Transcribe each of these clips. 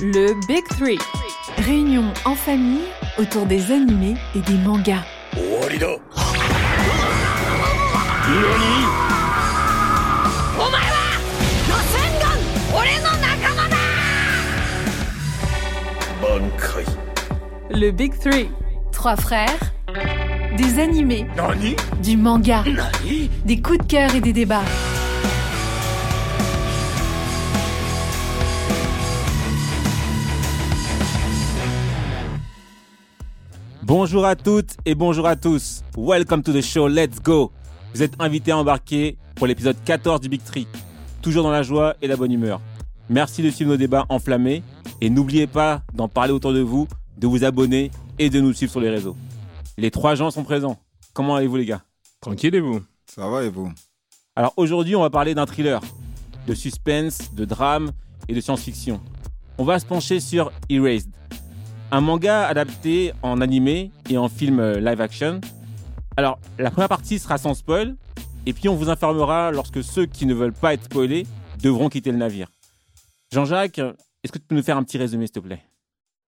Le Big Three. Réunion en famille autour des animés et des mangas. Le Big Three. Trois frères, des animés, du manga, des coups de cœur et des débats. Bonjour à toutes et bonjour à tous. Welcome to the show, let's go. Vous êtes invités à embarquer pour l'épisode 14 du Big Tree. Toujours dans la joie et la bonne humeur. Merci de suivre nos débats enflammés et n'oubliez pas d'en parler autour de vous, de vous abonner et de nous suivre sur les réseaux. Les trois gens sont présents. Comment allez-vous les gars? Tranquille et vous? Ça va et vous? Alors aujourd'hui on va parler d'un thriller, de suspense, de drame et de science-fiction. On va se pencher sur Erased, un manga adapté en animé et en film euh, live action. Alors, la première partie sera sans spoil, et puis on vous informera lorsque ceux qui ne veulent pas être spoilés devront quitter le navire. Jean-Jacques, est-ce que tu peux nous faire un petit résumé, s'il te plaît?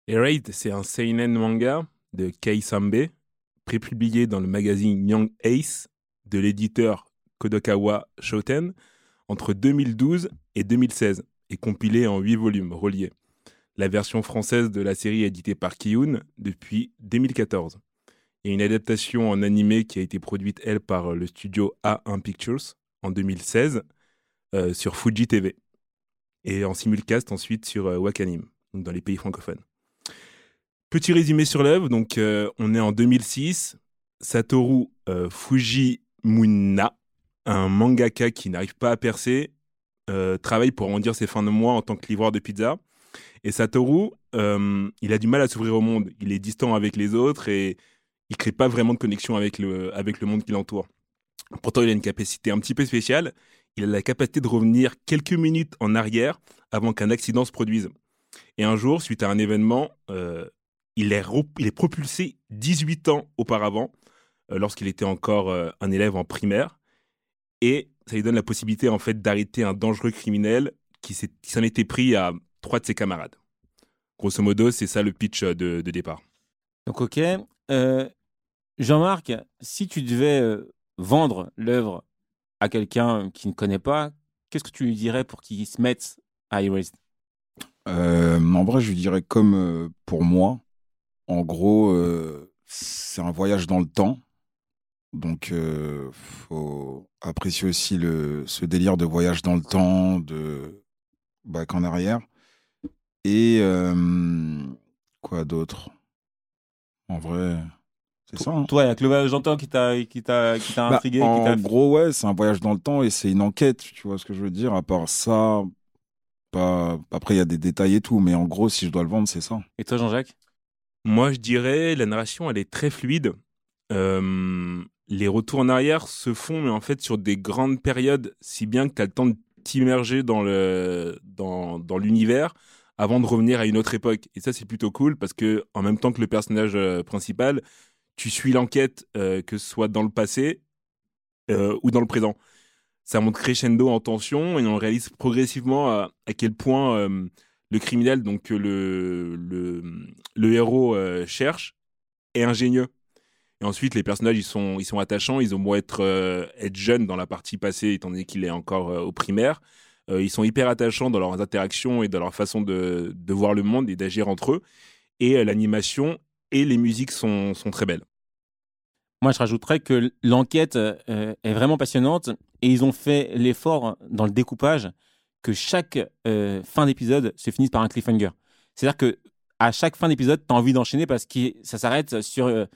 Raid, c'est un seinen manga de Kei Sambe, prépublié dans le magazine Young Ace de l'éditeur Kodokawa Shoten entre 2012 et 2016 et compilé en 8 volumes reliés. La version française de la série éditée par Kiyun depuis 2014. Il y a une adaptation en animé qui a été produite, elle, par le studio A1 Pictures en 2016 euh, sur Fuji TV. Et en simulcast ensuite sur euh, Wakanim, dans les pays francophones. Petit résumé sur l'œuvre, donc euh, on est en 2006. Satoru Fujimuna, un mangaka qui n'arrive pas à percer, travaille pour arrondir ses fins de mois en tant que livreur de pizza. Et Satoru, euh, il a du mal à s'ouvrir au monde. Il est distant avec les autres et il crée pas vraiment de connexion avec le, avec le monde qui l'entoure. Pourtant, il a une capacité un petit peu spéciale. Il a la capacité de revenir quelques minutes en arrière avant qu'un accident se produise. Et un jour, suite à un événement, euh, il, est il est propulsé 18 ans auparavant, euh, lorsqu'il était encore un élève en primaire. Et ça lui donne la possibilité en fait d'arrêter un dangereux criminel qui s'en était pris à trois de ses camarades. Grosso modo, c'est ça le pitch euh, de, de départ. Donc ok. Euh, Jean-Marc, si tu devais euh, vendre l'œuvre à quelqu'un qui ne connaît pas, qu'est-ce que tu lui dirais pour qu'il se mette à Erased Euh, En vrai, je lui dirais comme pour moi. En gros, euh, c'est un voyage dans le temps. Donc, euh, faut apprécier aussi le, ce délire de voyage dans le temps, de back en arrière. Et euh, quoi d'autre? En vrai, c'est ça. hein. Toi, il y a que le voyage dans le temps qui t'a qui t'a qui t'a Bah, intrigué, qui en t'a gros, ouais, c'est un voyage dans le temps et c'est une enquête, tu vois ce que je veux dire. À part ça, pas... après, il y a des détails et tout, mais en gros, si je dois le vendre, c'est ça. Et toi, Jean-Jacques? Moi, je dirais, la narration, elle est très fluide. Euh, les retours en arrière se font, mais en fait, sur des grandes périodes, si bien que tu as le temps de t'immerger dans le dans, dans l'univers avant de revenir à une autre époque. Et ça, c'est plutôt cool parce que, en même temps que le personnage euh, principal, tu suis l'enquête, euh, que ce soit dans le passé euh, ou dans le présent. Ça monte crescendo en tension et on réalise progressivement à, quel point le criminel, donc le, le, héros cherche, est ingénieux. Et ensuite, les personnages, ils sont, ils sont attachants. Ils ont beau être, être jeunes dans la partie passée, étant donné qu'il est encore au primaire. Euh, ils sont hyper attachants dans leurs interactions et dans leur façon de, de voir le monde et d'agir entre eux. Et euh, l'animation et les musiques sont, sont très belles. Moi, je rajouterais que l'enquête euh, est vraiment passionnante et ils ont fait l'effort dans le découpage que chaque fin d'épisode se finisse par un cliffhanger. C'est-à-dire que à chaque fin d'épisode, tu as envie d'enchaîner parce que ça s'arrête sur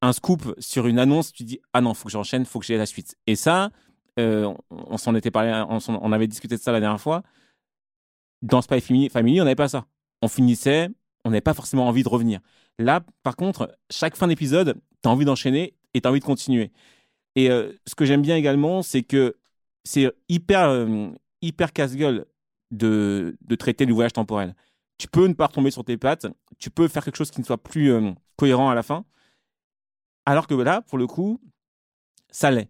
un scoop, sur une annonce. Tu dis ah non, faut que j'enchaîne, faut que j'ai la suite. Et ça, euh, on, s'en était parlé, on, avait discuté de ça la dernière fois. Dans Spy Family, on n'avait pas ça. On finissait, on n'avait pas forcément envie de revenir. Là, par contre, chaque fin d'épisode, tu as envie d'enchaîner et tu as envie de continuer. Et euh, ce que j'aime bien également, c'est que c'est hyper, euh, hyper casse-gueule de, de traiter du voyage temporel. Tu peux ne pas retomber sur tes pattes, tu peux faire quelque chose qui ne soit plus cohérent à la fin. Alors que là, pour le coup, ça l'est.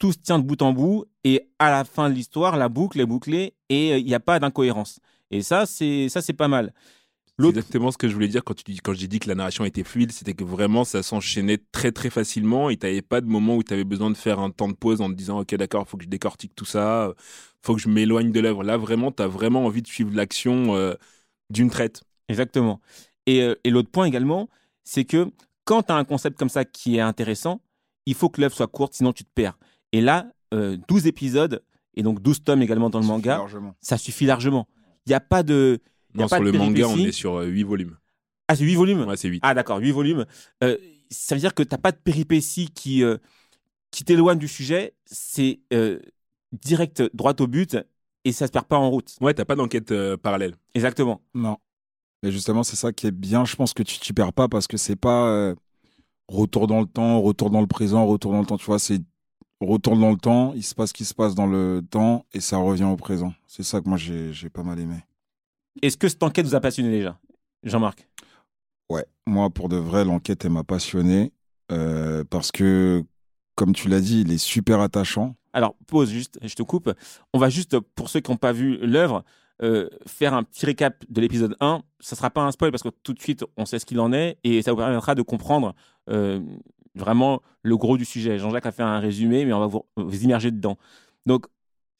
Tout se tient de bout en bout et à la fin de l'histoire, la boucle est bouclée et euh, il n'y a pas d'incohérence. Et ça, c'est ça, c'est pas mal. exactement ce que je voulais dire quand, tu, quand j'ai dit que la narration était fluide, c'était que vraiment ça s'enchaînait très très facilement et tu n'avais pas de moment où tu avais besoin de faire un temps de pause en te disant ok d'accord, faut que je décortique tout ça, faut que je m'éloigne de l'œuvre. Là vraiment, tu as vraiment envie de suivre l'action euh, d'une traite. Exactement. Et, euh, et l'autre point également, c'est que quand tu as un concept comme ça qui est intéressant, il faut que l'œuvre soit courte, sinon tu te perds. Et là, 12 euh, épisodes, et donc 12 tomes également dans le manga, ça suffit largement. Il n'y a pas de. non, sur le manga, on est sur 8 volumes. Ah, c'est 8 volumes Ouais, c'est 8. Ah, d'accord, 8 volumes. Euh, ça veut dire que tu n'as pas de péripéties qui, euh, qui t'éloignent du sujet. C'est direct, droit au but, et ça se perd pas en route. Ouais, t'as pas d'enquête parallèle. Exactement. Non. Et justement, c'est ça qui est bien. Je pense que tu t'y perds pas parce que c'est pas retour dans le temps, retour dans le présent, retour dans le temps. Tu vois, c'est retour dans le temps, il se passe ce qui se passe dans le temps et ça revient au présent. C'est ça que moi j'ai pas mal aimé. Est-ce que cette enquête vous a passionné déjà, Jean-Marc? Ouais, moi pour de vrai, l'enquête elle m'a passionné euh, parce que, comme tu l'as dit, il est super attachant. Alors, pause juste, je te coupe. On va juste, pour ceux qui n'ont pas vu l'œuvre, euh, faire un petit récap de l'épisode 1. Ça ne sera pas un spoil parce que tout de suite, on sait ce qu'il en est et ça vous permettra de comprendre euh, vraiment le gros du sujet. Jean-Jacques a fait un résumé, mais on va vous, immerger dedans. Donc,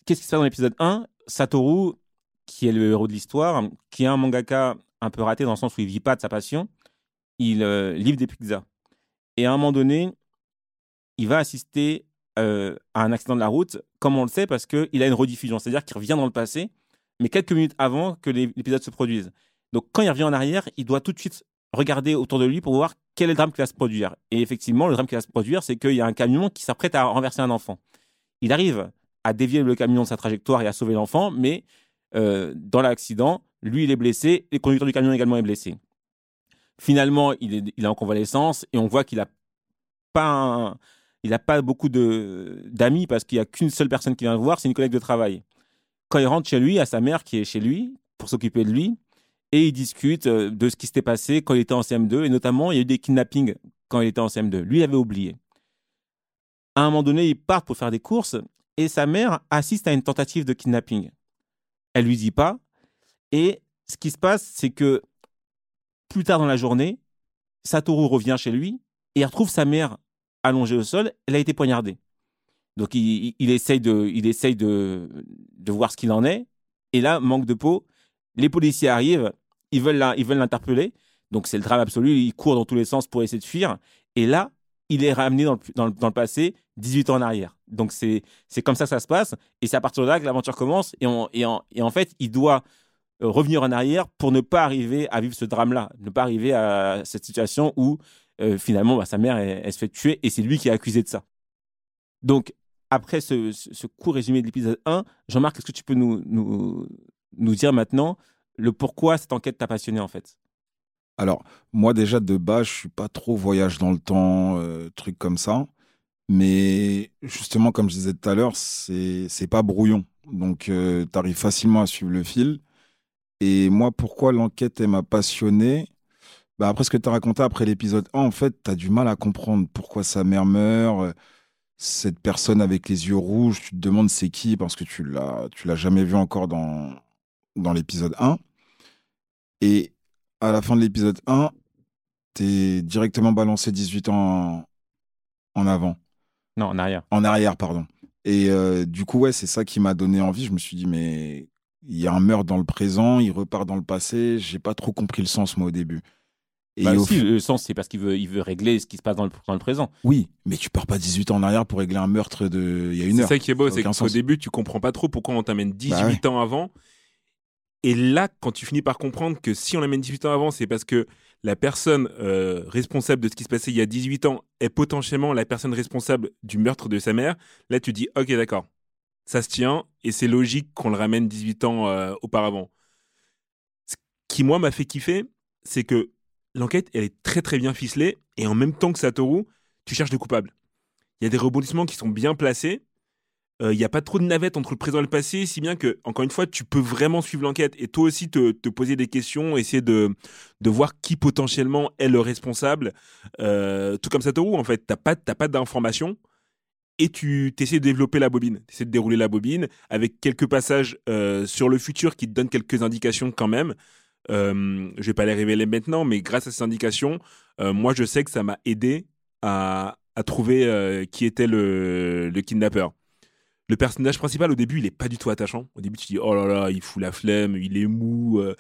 qu'est-ce qui se passe dans l'épisode 1 Satoru, qui est le héros de l'histoire, qui est un mangaka un peu raté dans le sens où il vit pas de sa passion, il euh, livre des pizzas. Et à un moment donné, il va assister à un accident de la route, comme on le sait, parce qu'il a une rediffusion, c'est-à-dire qu'il revient dans le passé mais quelques minutes avant que l'épisode se produise. Donc quand il revient en arrière, il doit tout de suite regarder autour de lui pour voir quel est le drame qui va se produire. Et effectivement, le drame qui va se produire, c'est qu'il y a un camion qui s'apprête à renverser un enfant. Il arrive à dévier le camion de sa trajectoire et à sauver l'enfant, mais euh, dans l'accident, lui, il est blessé, et le conducteur du camion également est blessé. Finalement, il est, il est en convalescence et on voit qu'il n'a pas, il pas beaucoup d'amis parce qu'il n'y a qu'une seule personne qui vient le voir, c'est une collègue de travail quand il rentre chez lui, à sa mère qui est chez lui pour s'occuper de lui, et il discute euh, de ce qui s'était passé quand il était en CM2, et notamment il y a eu des kidnappings quand il était en CM2. Lui, il avait oublié. À un moment donné, il part pour faire des courses, et sa mère assiste à une tentative de kidnapping. Elle lui dit pas, et ce qui se passe, c'est que plus tard dans la journée, Satoru revient chez lui et il retrouve sa mère allongée au sol. Elle a été poignardée. Donc il, essaye, de, il essaye de voir ce qu'il en est. Et là, manque de peau, les policiers arrivent, ils veulent l'interpeller. Donc c'est le drame absolu, il court dans tous les sens pour essayer de fuir. Et là, il est ramené dans le, dans le, passé, 18 ans en arrière. Donc c'est comme ça que ça se passe. Et c'est à partir de là que l'aventure commence. Et, en, fait, il doit euh, revenir en arrière pour ne pas arriver à vivre ce drame-là, ne pas arriver à cette situation où euh, finalement bah, sa mère elle, se fait tuer et c'est lui qui est accusé de ça. Donc après ce, court résumé de l'épisode 1, Jean-Marc, est-ce que tu peux nous, nous, dire maintenant le pourquoi cette enquête t'a passionné en fait? Alors, moi déjà de base, je suis pas trop voyage dans le temps, euh, truc comme ça. Mais justement, comme je disais tout à l'heure, c'est pas brouillon. Donc, euh, tu arrives facilement à suivre le fil. Et moi, pourquoi l'enquête m'a passionné? Bah, Après ce que tu as raconté après l'épisode 1, en fait, tu as du mal à comprendre pourquoi sa mère meurt cette personne avec les yeux rouges, tu te demandes c'est qui parce que tu l'as, tu l'as jamais vu encore dans, dans l'épisode 1. Et à la fin de l'épisode 1, tu es directement balancé 18 ans en, avant. Non, en arrière. En arrière, pardon. Et euh, du coup, ouais, c'est ça qui m'a donné envie. Je me suis dit, mais il y a un meurtre dans le présent, il repart dans le passé. J'ai pas trop compris le sens, moi, au début. Et bah aussi, le sens, c'est parce qu'il veut, il veut régler ce qui se passe dans le, dans le, présent. Oui, mais tu pars pas 18 ans en arrière pour régler un meurtre de il y a une heure. C'est ça qui est beau, c'est qu'au début, tu comprends pas trop pourquoi on t'amène 18 bah ans avant. Et là, quand tu finis par comprendre que si on l'amène 18 ans avant, c'est parce que la personne euh, responsable de ce qui se passait il y a 18 ans est potentiellement la personne responsable du meurtre de sa mère, là, tu dis, ok, d'accord, ça se tient, et c'est logique qu'on le ramène 18 ans euh, auparavant. Ce qui, moi, m'a fait kiffer, c'est que l'enquête, elle est très très bien ficelée, et en même temps que Satoru, tu cherches le coupable. Il y a des rebondissements qui sont bien placés. Euh, il n'y a pas trop de navette entre le présent et le passé, si bien que, encore une fois, tu peux vraiment suivre l'enquête et toi aussi te, poser des questions, essayer de, de voir qui potentiellement est le responsable. Euh, tout comme Satoru, en fait, tu n'as pas, pas d'informations et tu essaies de développer la bobine, tu essaies de dérouler la bobine avec quelques passages euh, sur le futur qui te donnent quelques indications quand même. Euh, je vais pas les révéler maintenant, mais grâce à ces indications, euh, moi je sais que ça m'a aidé à, à trouver euh, qui était le, le kidnappeur. Le personnage principal, au début, il est pas du tout attachant. Au début, tu dis, oh là là, il fout la flemme, il est mou, euh,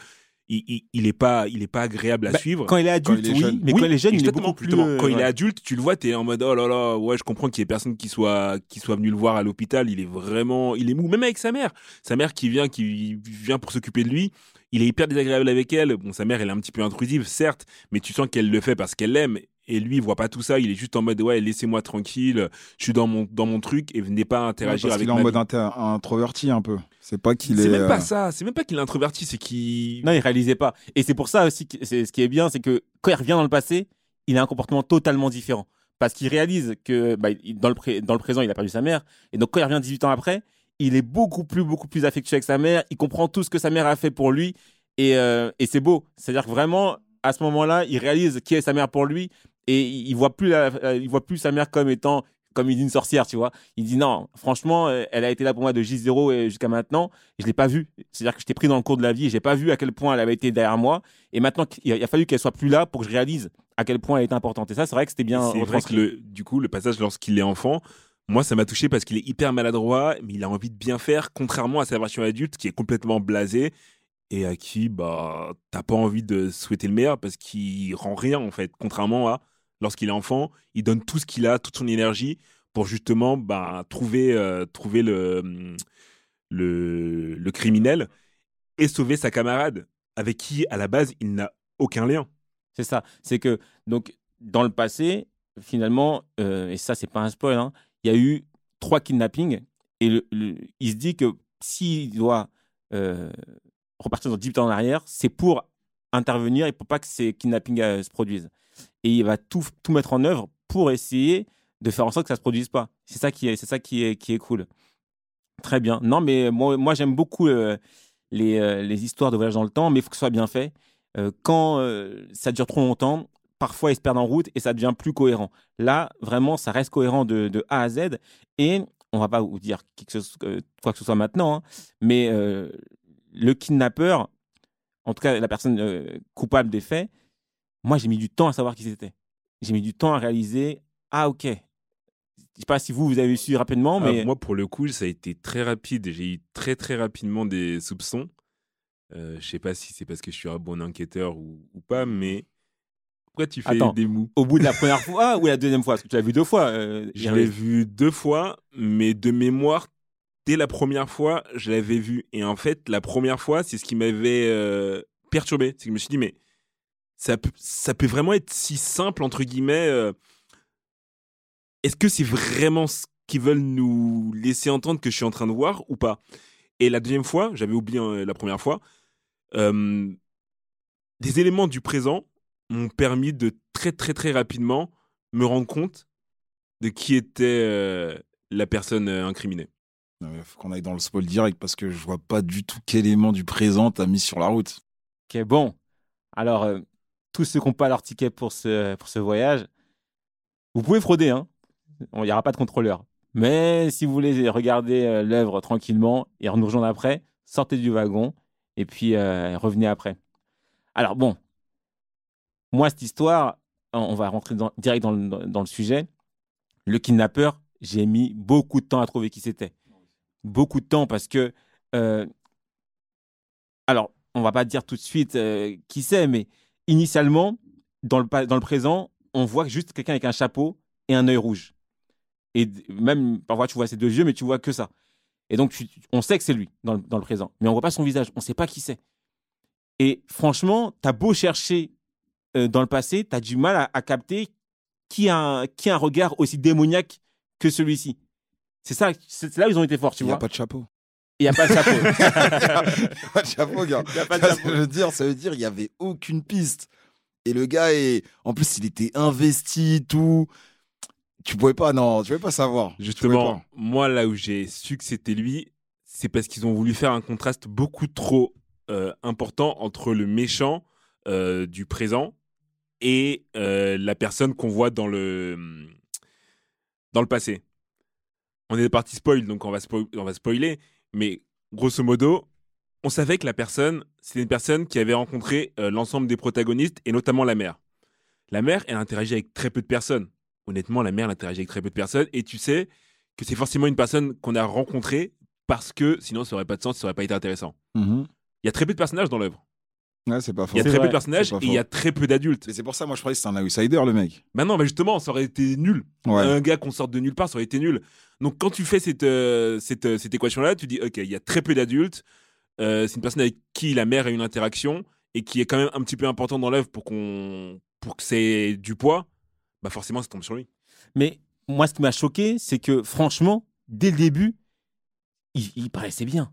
il, il, il est pas, il est pas agréable à Bah, suivre. Quand il est adulte, il est oui, jeune. mais Oui, quand il est jeune, il est beaucoup plus. euh, Quand il est adulte, tu le vois, t'es en mode oh là là, ouais, je comprends qu'il y ait personne qui soit qui soit venu le voir à l'hôpital. Il est vraiment, il est mou, même avec sa mère. Sa mère qui vient, qui vient pour s'occuper de lui. Il est hyper désagréable avec elle. Bon, sa mère, elle est un petit peu intrusive, certes, mais tu sens qu'elle le fait parce qu'elle l'aime. Et lui, il voit pas tout ça. Il est juste en mode ouais, laissez-moi tranquille. Je suis dans mon dans mon truc et venez pas Ouais, interagir parce avec qu'il est en ma mode introverti un peu. C'est pas qu'il est. C'est même euh, pas ça. C'est même pas qu'il est introverti. C'est qu'il Non, il réalisait pas. Et c'est pour ça aussi que c'est ce qui est bien, c'est que quand il revient dans le passé, il a un comportement totalement différent. Parce qu'il réalise que bah, il- dans, le pré- dans le présent, il a perdu sa mère. Et donc, quand il revient 18 ans après, il est beaucoup plus, beaucoup plus affectueux avec sa mère. Il comprend tout ce que sa mère a fait pour lui. Et, euh, et c'est beau. C'est-à-dire que vraiment, à ce moment-là, il réalise qui est sa mère pour lui. Et il voit plus, la- euh, il voit plus sa mère comme étant, comme il dit, une sorcière, tu vois. Il dit non, franchement, euh, elle a été là pour moi de J0 et jusqu'à maintenant. Et je l'ai pas vue. C'est-à-dire que j'étais pris dans le cours de la vie et j'ai pas vu à quel point elle avait été derrière moi. Et maintenant, il a, fallu qu'elle soit plus là pour que je réalise à quel point elle était importante. Et ça, c'est vrai que c'était bien C'est vrai que le, du coup, le passage lorsqu'il est enfant, moi, ça m'a touché parce qu'il est hyper maladroit, mais il a envie de bien faire, contrairement à sa version adulte qui est complètement blasée et à qui, bah, t'as pas envie de souhaiter le meilleur parce qu'il rend rien, en fait. Contrairement à lorsqu'il est enfant, il donne tout ce qu'il a, toute son énergie pour justement, bah, trouver, euh, trouver le, le, le criminel et sauver sa camarade avec qui, à la base, il n'a aucun lien. C'est ça. C'est que, donc, dans le passé, finalement, euh, et ça, c'est pas un spoil, hein, il y a eu trois kidnappings. Et il se dit que s'il doit euh, repartir dans 18 ans en arrière, c'est pour intervenir et pour pas que ces kidnappings se produisent. Et il va tout, tout mettre en œuvre pour essayer de faire en sorte que ça se produise pas. C'est ça qui est, c'est ça qui qui est cool. Très bien. Non, mais moi, moi j'aime beaucoup euh, les, euh, les histoires de voyage dans le temps, mais il faut que ce soit bien fait. Euh, quand ça dure trop longtemps, parfois ils se perdent en route et ça devient plus cohérent. Là, vraiment, ça reste cohérent de, de A à Z. Et on va pas vous dire quoi que ce soit maintenant, hein, mais le kidnappeur, en tout cas la personne coupable des faits, moi j'ai mis du temps à savoir qui c'était. J'ai mis du temps à réaliser, ah ok. Je sais pas si vous, vous avez su rapidement, Ah, mais moi, pour le coup, ça a été très rapide. J'ai eu très, très rapidement des soupçons. Euh, je sais pas si c'est parce que je suis un bon enquêteur ou, ou pas, mais pourquoi tu fais Attends. des mous? au bout de la première fois ou la deuxième fois, parce que tu l'as vu deux fois. euh, Je l'ai vu deux fois, mais de mémoire, dès la première fois, je l'avais vu. Et en fait, la première fois, c'est ce qui m'avait euh, perturbé. C'est que je me suis dit, mais ça peut, ça peut vraiment être si simple, entre guillemets. euh, Est-ce que c'est vraiment ce qu'ils veulent nous laisser entendre que je suis en train de voir ou pas? Et la deuxième fois, j'avais oublié euh, la première fois, euh, des éléments du présent m'ont permis de très très très rapidement me rendre compte de qui était euh, la personne euh, incriminée. Il faut qu'on aille dans le spoil direct parce que je vois pas du tout quel élément du présent t'as mis sur la route. Ok, bon. Alors, euh, tous ceux qui n'ont pas leur ticket pour ce, pour ce voyage, vous pouvez frauder, hein. Il n'y aura pas de contrôleur. Mais si vous voulez regarder euh, l'œuvre tranquillement et nous rejoindre après, sortez du wagon et puis euh, revenez après. Alors, bon. Moi, cette histoire, on- va rentrer direct dans le, dans- le sujet. Le kidnappeur, j'ai mis beaucoup de temps à trouver qui c'était. Beaucoup de temps parce que. euh, alors, on va pas dire tout de suite qui c'est, mais initialement, dans le, dans le présent, on voit juste quelqu'un avec un chapeau et un œil rouge. Et même, parfois, tu vois ses deux yeux, mais tu vois que ça. Et donc, tu- on sait que c'est lui dans le, dans le présent, mais on voit pas son visage, on sait pas qui c'est. Et franchement, tu as beau chercher euh, dans le passé, tu as du mal à, à capter qui a, un, qui a un regard aussi démoniaque que celui-ci. C'est ça, c'est là où ils ont été forts, tu Il n'y a vois. pas de chapeau. Il n'y a pas de chapeau. Il y a pas de chapeau, gars. Il y a pas de Ça, chapeau. veut dire, ça veut dire, il y avait aucune piste. Et le gars est, en plus, il était investi, tout. Tu pouvais pas, non, tu pouvais pas savoir. Justement, pas. moi, là où j'ai su que c'était lui, c'est parce qu'ils ont voulu faire un contraste beaucoup trop euh, important entre le méchant euh, du présent et euh, la personne qu'on voit dans le, dans le passé. On est parti spoil, donc on va, spoil- on va spoiler, mais grosso modo, on savait que la personne, c'était une personne qui avait rencontré euh, l'ensemble des protagonistes et notamment la mère. La mère, elle interagit avec très peu de personnes. Honnêtement, la mère, elle interagit avec très peu de personnes et tu sais que c'est forcément une personne qu'on a rencontrée parce que sinon ça aurait pas de sens, ça aurait pas été intéressant. Mhm. Il y a très peu de personnages dans l'œuvre. Ouais, c'est pas faux. Il y a très peu de personnages et il y a très peu d'adultes. Mais c'est pour ça, moi, je croyais que c'était un outsider, le mec. Bah non, mais justement, ça aurait été nul. Ouais. Un gars qu'on sorte de nulle part, ça aurait été nul. Donc quand tu fais cette, euh, cette, euh, cette équation-là, tu dis, OK, il y a très peu d'adultes. Euh, c'est une personne avec qui la mère a une interaction et qui est quand même un petit peu important dans l'œuvre pour, qu'on, pour que c'est du poids. Bah forcément, ça tombe sur lui. Mais moi, ce qui m'a choqué, c'est que franchement, dès le début, il, il paraissait bien.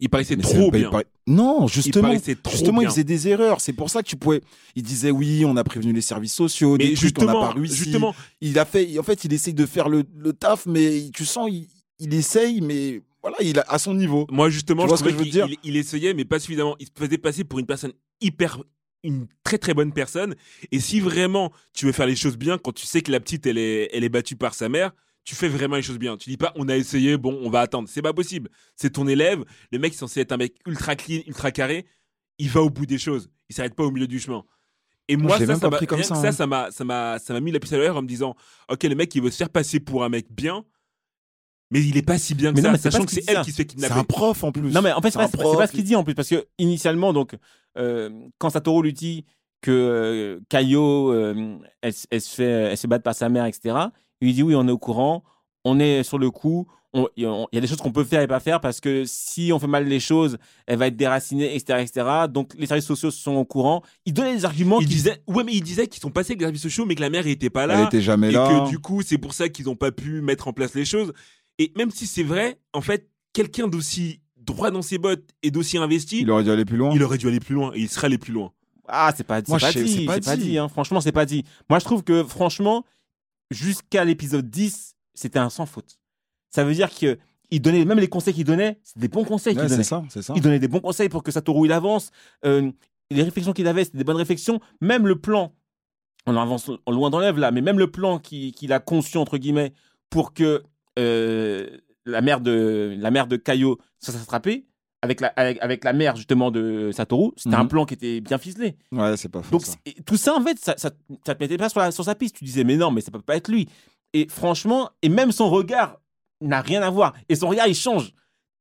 Il paraissait Mais trop pas- il bien. Non, Il justement. paraissait trop Justement, il faisait des erreurs. C'est pour ça que tu pouvais. Il disait oui, on a prévenu les services sociaux, Mais des trucs, on n'a justement, pas réussi. justement, Il a fait. En fait, il essaye de faire le, le taf, mais tu sens, il, il essaye, mais voilà, il a à son niveau. moi justement, je vois ce que je veux dire il, il essayait, mais pas suffisamment. Il se faisait passer pour une personne hyper, une très très bonne personne. Et si vraiment tu veux faire les choses bien, quand tu sais que la petite elle est, elle est battue par sa mère, tu fais vraiment les choses bien. Tu dis pas, on a essayé, bon, on va attendre. C'est pas possible. C'est ton élève. Le mec est censé être un mec ultra clean, ultra carré. Il va au bout des choses. Il s'arrête pas au milieu du chemin. Et moi, ça, même ça pas m'a- pris comme rien ça, hein. ça, ça m'a, ça m'a, ça m'a mis la puce à l'oreille en me disant, ok, le mec, il veut se faire passer pour un mec bien, mais il est pas si bien que Mais non, ça, mais c'est pas sachant que c'est elle qui se fait C'est kidnapper. un prof en plus. Non, mais en fait, c'est pas, c'est ce qu'il dit en plus, parce que initialement, donc, euh, quand Satoru lui dit que euh, Kaio, euh, elle se fait, elle se bat par sa mère, etc., il lui dit oui, on est au courant, on est sur le coup, il y a- des choses qu'on peut faire et pas faire parce que si on fait mal les choses, elle va être déracinée, etc., etc. Donc, les services sociaux sont au courant. Il donnait des arguments Il disait, ouais, mais il disait qu'ils sont passés avec les services sociaux, mais que la mère était pas Elle là. était jamais et là. que du coup, c'est pour ça qu'ils n'ont pas pu mettre en place les choses. Et même si c'est vrai, en fait, quelqu'un d'aussi droit dans ses bottes et d'aussi investi, Il aurait dû aller plus loin. il aurait dû aller plus loin et il serait allé plus loin. Ah, c'est pas, Moi, pas je sais- dit, c'est pas dit. dit. hein. Franchement, c'est pas dit. Moi, je trouve que, franchement, jusqu'à l'épisode 10, c'était un sans faute. Ça veut dire que il donnait, même les conseils qu'il donnait, c'est des bons conseils Ouais, qu'il donnait. c'est ça, c'est ça. Il donnait des bons conseils pour que Satoru il avance. Euh, les réflexions qu'il avait, c'était des bonnes réflexions. Même le plan, on avance loin dans l'œuvre là, mais même le plan qui- qu'il a conçu, entre guillemets, pour que euh, la mère de, la mère de se fasse attraper, avec la, avec, avec la mère justement de Satoru, c'était un Mhm. plan qui était bien ficelé. Ouais, c'est pas faux. Donc ça. tout ça en fait, ça, ça, ça te mettait pas sur, la- sur sa piste. Tu disais mais non, mais ça peut pas être lui. Et franchement, et même son regard n'a rien à voir. Et son regard il change.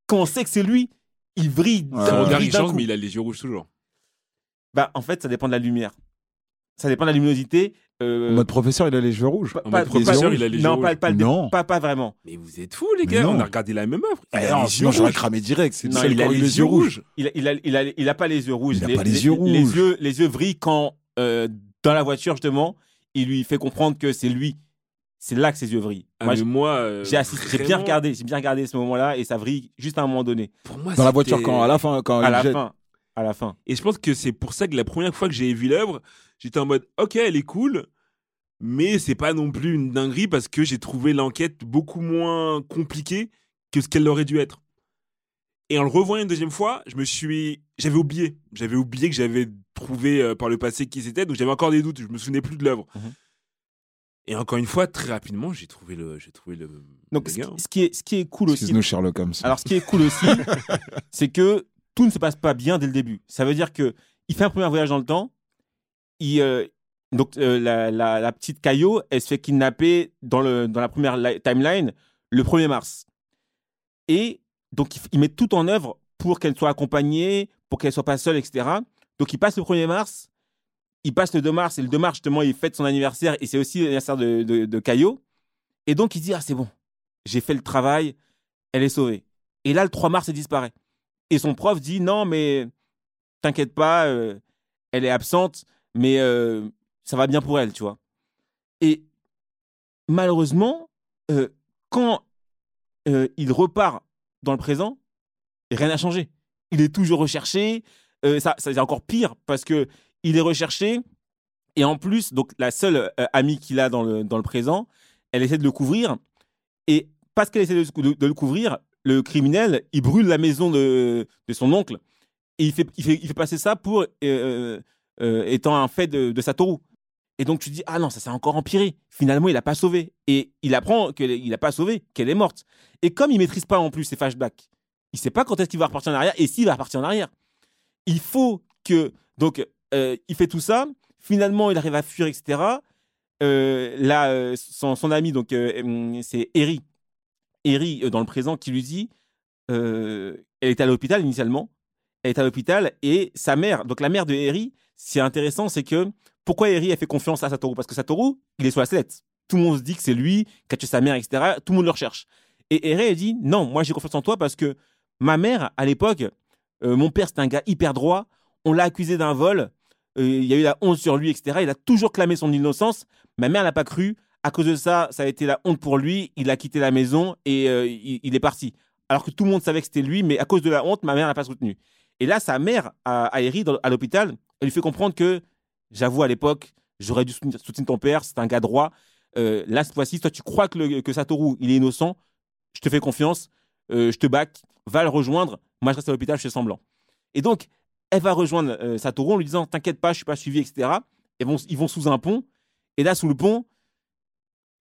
Quand on sait que c'est lui, il brille. Ouais, Son regard, il change, coup. mais il a les yeux rouges toujours. Bah en fait, ça dépend de la lumière. Ça dépend de la luminosité. Euh, En mode professeur, il a les cheveux rouges. pas, en mode professeur, il a les yeux non, rouges. pas, pas, Non. pas, pas vraiment. Mais vous êtes fous, les gars. Non. On a regardé la même œuvre. Il Eh a non, les sinon j'aurais cramé direct. C'est le Non, seul il a les les yeux rouges. Il a, il, a, il, a, il a pas les yeux rouges. Il a pas les yeux Les rouges. yeux, les yeux vrillent quand, euh, dans la voiture, justement, il lui fait comprendre que c'est lui. C'est là que ses yeux vrillent. Ah, Moi, mais moi, euh, j'ai assisté- j'ai bien regardé, j'ai bien regardé ce moment-là et ça vrille juste à un moment donné. Pour moi, Dans la voiture, quand à la fin, quand À il la jette- fin. À la fin. Et je pense que c'est pour ça que la première fois que j'ai vu l'œuvre, j'étais en mode, ok, elle est cool, mais c'est pas non plus une dinguerie parce que j'ai trouvé l'enquête beaucoup moins compliquée que ce qu'elle aurait dû être. Et en le revoyant une deuxième fois, je me suis, j'avais oublié, j'avais oublié que j'avais trouvé euh, par le passé qui c'était, donc j'avais encore des doutes, je me souvenais plus de l'œuvre. Mhm. Et encore une fois, très rapidement, j'ai trouvé le, j'ai trouvé le. Donc, le ce gars. qui, ce qui est, ce qui est cool aussi. Excuse-nous, Sherlock Holmes. Alors, ce qui est cool aussi, c'est que tout ne se passe pas bien dès le début. Ça veut dire que il fait un premier voyage dans le temps. Euh, donc, euh, la, petite Caillot, elle se fait kidnapper dans, le, dans la première li- timeline le 1er mars. Et donc, il, met tout en œuvre pour qu'elle soit accompagnée, pour qu'elle soit pas seule, etc. Donc, il passe le 1er mars. Il passe le 2 mars. Et le 2 mars, justement, il fête son anniversaire. Et c'est aussi l'anniversaire de, de, de Caillot. Et donc, il dit Ah, c'est bon. J'ai fait le travail. Elle est sauvée. Et là, le 3 mars, elle disparaît. Et son prof dit non, mais t'inquiète pas, euh, elle est absente, mais euh, ça va bien pour elle, tu vois. Et malheureusement, euh, quand euh, il repart dans le présent, rien n'a changé. Il est toujours recherché. Ça, ça c'est encore pire parce que il est recherché. Et en plus, donc la seule amie qu'il a dans le, dans le présent, elle essaie de le couvrir. Et parce qu'elle essaie de, de- de le couvrir, le criminel, il brûle la maison de, de son oncle. Et il fait, il fait, il fait passer ça pour euh, étant un fait de, de Satoru. Et donc tu dis, ah non, ça s'est encore empiré. Finalement, il n'a pas sauvé. Et il apprend qu'il n'a pas sauvé, qu'elle est morte. Et comme il maîtrise pas en plus ses flashbacks, il sait pas quand est-ce qu'il va repartir en arrière et s'il va repartir en arrière. Il faut que donc euh, il fait tout ça. Finalement, il arrive à fuir, etc. Euh, là, euh, son, ami, donc hum, c'est Eri, Eri dans le présent, qui lui dit, elle est à l'hôpital initialement. Elle est à l'hôpital et sa mère, donc la mère de Eri, c'est intéressant, c'est que pourquoi Eri a fait confiance à Satoru? Parce que Satoru, il est sur la sellette. Tout le monde se dit que c'est lui qui a tué sa mère, etc. Tout le monde le recherche. Et Eri, elle dit non, moi j'ai confiance en toi parce que ma mère, à l'époque, mon père c'était un gars hyper droit. On l'a accusé d'un vol. il y a eu la honte sur lui, etc. Il a toujours clamé son innocence. Ma mère n'a pas cru. À cause de ça, ça a été la honte pour lui. Il a quitté la maison et il, est parti. Alors que tout le monde savait que c'était lui, mais à cause de la honte, ma mère n'a pas soutenu. Et là, sa mère, à, Eri, à l'hôpital, elle lui fait comprendre que, j'avoue, à l'époque, j'aurais dû soutenir ton père, c'est un gars droit. Euh, là, cette fois-ci, toi, tu crois que, que Satoru, il est innocent, je te fais confiance, euh, je te back, va le rejoindre, moi je reste à l'hôpital, je fais semblant. Et donc, elle va rejoindre euh, Satoru en lui disant, t'inquiète pas, je suis pas suivi, etc. Et vont, ils vont sous un pont, et là, sous le pont,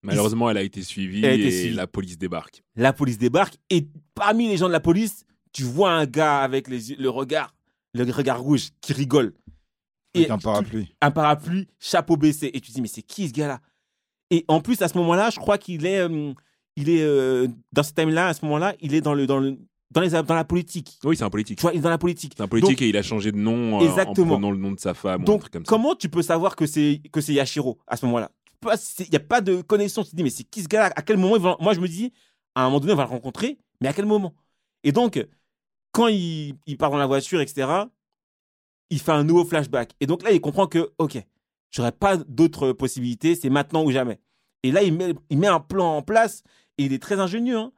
Malheureusement, elle a été suivie et la police débarque. La police débarque et parmi les gens de la police, tu vois un gars avec les, le regard, le regard rouge qui rigole. Et un parapluie. Un parapluie, chapeau baissé. Et tu te dis, mais c'est qui ce gars-là? Et en plus, à ce moment-là, je crois qu'il est, euh, il est euh, dans ce thème-là, à ce moment-là, il est dans, le, dans, le, dans, les, dans la politique. Oui, c'est un politique. Tu vois, il est dans la politique. C'est un politique et il a changé de nom euh, en prenant le nom de sa femme. Donc, ou un truc comme ça. comment tu peux savoir que c'est que c'est Yashiro à ce moment-là? Il n'y a pas de connexion. Tu te dis, mais c'est qui ce gars-là? À quel moment Moi, je me dis, à un moment donné, on va le rencontrer, mais à quel moment? Et donc, quand il, il part dans la voiture, etc., il fait un nouveau flashback. Et donc là, il comprend que, OK, j'aurais pas d'autres possibilités, c'est maintenant ou jamais. Et là, il met, il met un plan en place et il est très ingénieux. Hein.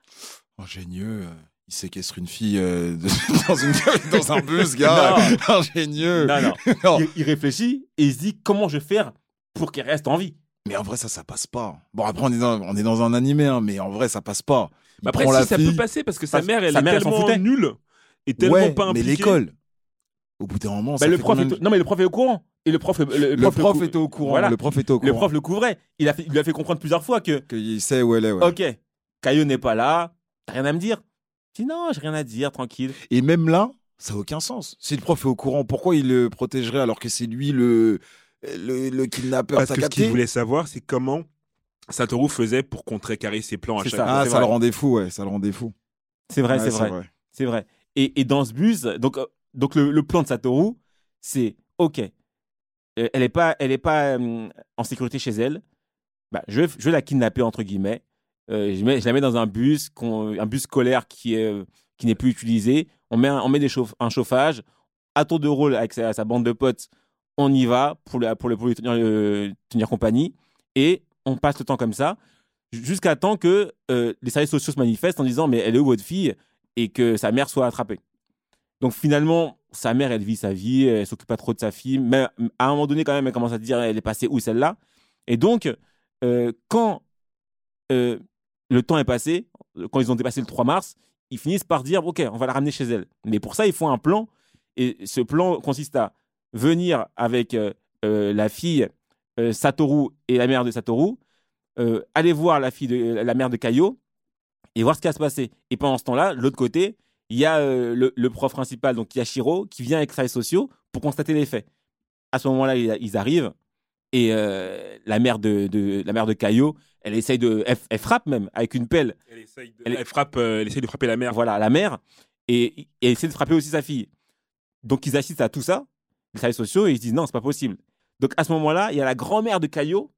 Ingénieux euh, il séquestre une fille euh, dans, une, dans un bus, gars. Ingénieux. Non, non. Il, réfléchit et il se dit comment je vais faire pour qu'elle reste en vie? Mais en vrai, ça, ça passe pas. Bon, après, on est dans, on est dans un animé, hein, mais en vrai, ça passe pas. après, si ça peut passer parce que sa mère, elle est tellement nulle et tellement pas impliquée. Mais l'école, au bout d'un moment, bah, le prof Non, mais le prof est au courant. Et le prof, le, prof, était au courant. Le prof était au courant. Le prof le couvrait. Il, a fait, il lui a fait comprendre plusieurs fois que. Qu'il sait où elle est. Ouais. Ok, Caillou n'est pas là. T'as rien à me dire. Je dis non, j'ai rien à dire, tranquille. Et même là, ça n'a aucun sens. Si le prof est au courant, pourquoi il le protégerait alors que c'est lui le, le, le kidnappeur Parce que ce qu'il voulait savoir, c'est comment Satoru faisait pour contrecarrer ses plans à chaque fois. Ah, ça le rendait fou, ouais, ça le rendait fou. C'est vrai, c'est vrai. C'est vrai. Et, et, dans ce bus, donc euh, donc le, plan de Satoru, c'est OK, euh, elle n'est pas, euh, en sécurité chez elle. Bah, je, vais la kidnapper, entre guillemets. Euh, je, la mets dans un bus, un bus scolaire qui est qui n'est plus utilisé. On met, un, des chauffage. À tour de rôle avec sa, bande de potes, on y va pour, lui tenir, tenir compagnie. Et on passe le temps comme ça jusqu'à temps que les services sociaux se manifestent en disant mais elle est où votre fille? Et que sa mère soit attrapée. Donc finalement, sa mère, elle vit sa vie, elle s'occupe pas trop de sa fille, mais à un moment donné, quand même, elle commence à dire, elle est passée où celle-là? Et donc, euh, quand euh, le temps est passé, quand ils ont dépassé le 3 mars, ils finissent par dire, OK, on va la ramener chez elle. Mais pour ça, il faut un plan, et ce plan consiste à venir avec euh, la fille Satoru et la mère de Satoru, aller voir la fille de la mère de Kaio et voir ce qui va se passer. Et pendant ce temps-là, l'autre côté, il y a euh, le, prof principal, donc Yashiro, qui vient avec ses sociaux pour constater les faits. À ce moment-là, ils, arrivent et euh, la mère de, la mère de Caillot, elle essaye de, elle, frappe même avec une pelle. Elle essaye de, elle, frappe, euh, elle essaye de frapper la mère. Voilà, la mère et, elle essaie de frapper aussi sa fille. Donc ils assistent à tout ça, les services sociaux, et ils se disent non, c'est pas possible. Donc à ce moment-là, il y a la grand-mère de Caillot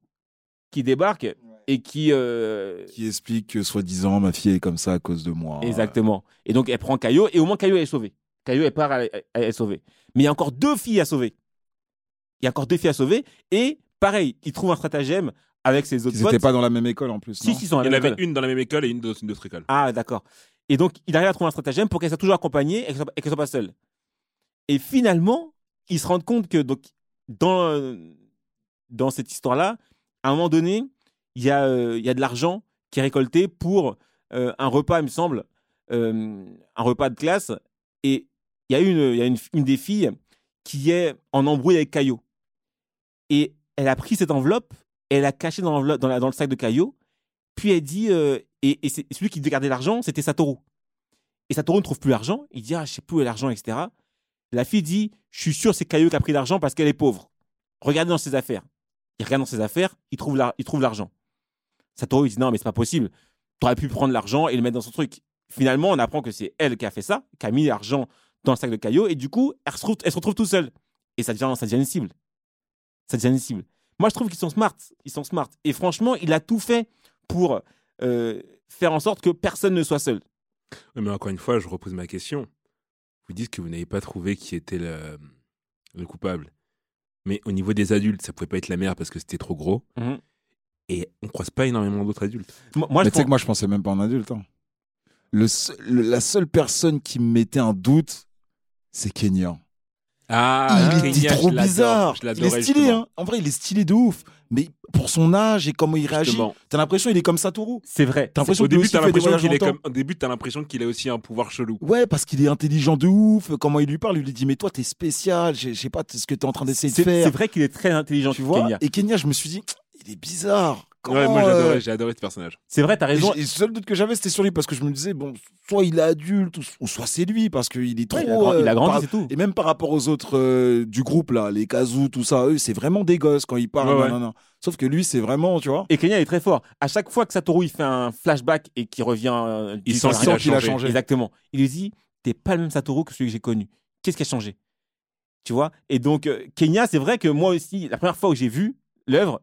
qui débarque et qui euh, qui explique que soi-disant ma fille est comme ça à cause de moi. Exactement. Et donc elle prend Caillot et au moins Caillot est sauvé. Caillot est part, elle, est sauvée. Mais il y a encore deux filles à sauver. Il y a encore deux filles à sauver et pareil, il trouve un stratagème avec ses autres Ils n'étaient pas dans la même école en plus. Si, si, sont il y en avait une dans la même école et une dans une autre école. Ah d'accord. Et donc il arrive à trouver un stratagème pour qu'elle soit toujours accompagnée et qu'elle soit, soit pas seule. Et finalement, ils se rendent compte que donc dans dans cette histoire-là, à un moment donné, il y, a, euh, il y a de l'argent qui est récolté pour euh, un repas, il me semble, euh, un repas de classe. Et il y a, une, il y a une, des filles qui est en embrouille avec Caillot. Et elle a pris cette enveloppe, elle a caché dans, le sac de Caillot. Puis elle dit, et, et celui qui garder l'argent, c'était Satoru. Et Satoru ne trouve plus l'argent. Il dit, ah, je sais plus où est l'argent, etc. La fille dit, je suis sûr c'est Kaio qui a pris l'argent parce qu'elle est pauvre. Regardez dans ses affaires. Il regarde dans ses affaires, il trouve il trouve l'argent. Satoru il dit, non, mais c'est pas possible. Tu aurais pu prendre l'argent et le mettre dans son truc. Finalement, on apprend que c'est elle qui a fait ça, qui a mis l'argent dans le sac de Kaio, et du coup, elle se retrouve, elle se retrouve tout seule. Et ça devient, ça devient une cible. Ça devient une cible. Moi, je trouve qu'ils sont smart. Ils sont smart. Et franchement, il a tout fait pour euh, faire en sorte que personne ne soit seul. Mais encore une fois, je repose ma question. Vous dites que vous n'avez pas trouvé qui était le, le coupable. Mais au niveau des adultes, ça pouvait pas être la mère parce que c'était trop gros. Mhm. Et on croise pas énormément d'autres adultes. Moi, moi, Mais tu sais pense- que moi, je pensais même pas en adulte. hein. Le seul- le- la seule personne qui me mettait un doute, c'est Kenya. Ah, il était trop bizarre. Je Il est stylé, justement. hein. En vrai, il est stylé de ouf. Mais pour son âge et comment il réagit, t'as l'impression qu'il est comme Satoru. c'est vrai. T'as l'impression début, aussi t'as l'impression qu'il est comme. Au début, t'as l'impression qu'il a aussi un pouvoir chelou. Ouais, parce qu'il est intelligent de ouf. Comment il lui parle, il lui dit Mais toi, t'es spécial. Je sais pas ce que t'es en train d'essayer de faire. c'est vrai qu'il est très intelligent, Tu vois? Kenya. Et Kenya, je me suis dit Il est bizarre. Comment, ouais, moi, euh, j'adorais, j'ai adoré ce personnage. C'est vrai, t'as raison. et le seul doute que j'avais, c'était sur lui parce que je me disais, bon, soit il est adulte, ou- soit c'est lui parce qu'il est trop. Ouais, il, a grand- il a euh, grandi, par- c'est tout. Et même par rapport aux autres euh, du groupe, là, les Kazoo, tout ça, eux, c'est vraiment des gosses quand ils parlent. Ouais, ouais. non, non, non. Sauf que lui, c'est vraiment, tu vois. Et Kenya est très fort. À chaque fois que Satoru il fait un flashback et qu'il revient, euh, Il sent qu'il a a changé. changé. Exactement. Il lui dit T'es pas le même Satoru que celui que j'ai connu. Qu'est-ce qui a changé? Tu vois? Et donc, euh, Kenya, c'est vrai que moi aussi, la première fois où j'ai vu l'œuvre,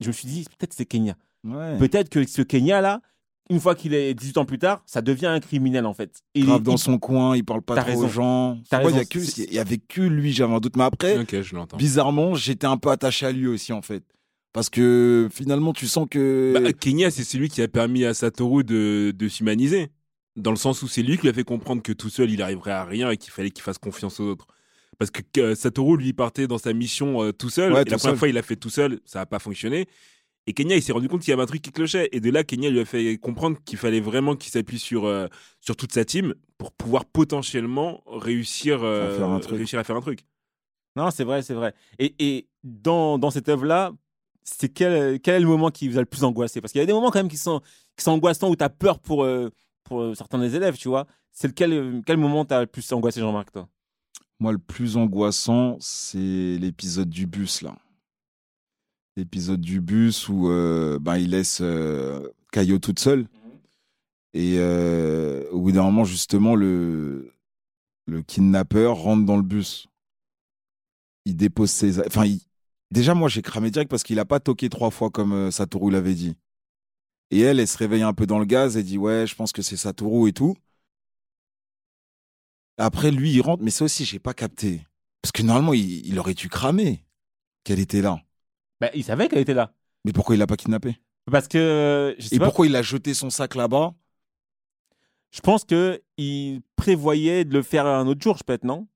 je me suis dit Peut-être c'est Kenya. Ouais. Peut-être que ce Kenya-là, une fois qu'il est 18 ans plus tard, ça devient un criminel en fait. Et Grave il- dans il- son coin, il parle pas trop raison. aux gens. Il y, a que- il y avait que lui, j'avais un doute. Mais après, je bizarrement, j'étais un peu attaché à lui aussi, en fait. Parce que finalement, tu sens que. Bah, Kenya, c'est celui qui a permis à Satoru de, de s'humaniser. Dans le sens où c'est lui qui lui a fait comprendre que tout seul, il arriverait à rien et qu'il fallait qu'il fasse confiance aux autres. Parce que euh, Satoru, lui, partait dans sa mission euh, tout seul. Ouais, et tout la première fois, il l'a fait tout seul, ça n'a pas fonctionné. Et Kenya, il s'est rendu compte qu'il y avait un truc qui clochait. Et de là, Kenya lui a fait comprendre qu'il fallait vraiment qu'il s'appuie sur, euh, sur toute sa team pour pouvoir potentiellement réussir, euh, À faire un truc. réussir à faire un truc. Non, c'est vrai, c'est vrai. Et, et dans, dans cette œuvre-là, c'est quel, quel est le moment qui vous a le plus angoissé? Parce qu'il y a des moments quand même qui sont, qui sont angoissants où tu as peur pour, euh, pour euh, certains des élèves, tu vois. C'est euh, quel moment t'as le plus angoissé, Jean-Marc, toi? Moi, le plus angoissant, c'est l'épisode du bus, là. L'épisode du bus où euh, ben, il laisse euh, Caillot toute seule. Et euh, au bout d'un moment, justement, le, le kidnappeur rentre dans le bus. Il dépose ses... Enfin, il- déjà, moi, j'ai cramé direct parce qu'il a pas toqué trois fois comme euh, Satoru l'avait dit. Et elle, elle se réveille un peu dans le gaz et dit Ouais, je pense que c'est Satoru et tout. Après, lui, il rentre, mais ça aussi, j'ai pas capté. Parce que normalement, il, il aurait dû cramer qu'elle était là. bah, Il savait qu'elle était là. Mais pourquoi il l'a pas kidnappé? Parce que, je sais Et pas, pourquoi il a jeté son sac là-bas? Je pense qu'il prévoyait de le faire un autre jour, peut-être, non?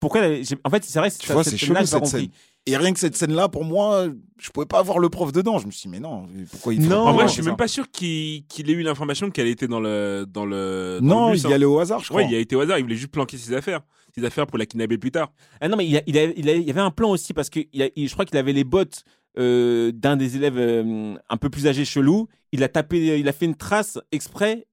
Pourquoi elle- j'ai- En fait, c'est vrai, Tu vois, c'est chelou cette compris. scène. Et rien que cette scène-là, pour moi, je pouvais pas avoir le prof dedans. Je me suis dit, mais non, pourquoi il Non, En vrai, je suis même pas sûr qu'il ait eu l'information qu'elle était dans le, dans le, dans Non, le bus, il hein. y allait au hasard, je crois. Ouais, il a été au hasard, il voulait juste planquer ses affaires. Ses affaires pour la kidnapper plus tard. Ah non, mais il, a- il, a- il, a- il y avait un plan aussi parce que il a- il- je crois qu'il avait les bottes euh, d'un des élèves euh, un peu plus âgé chelou. Il a tapé, il a fait une trace exprès.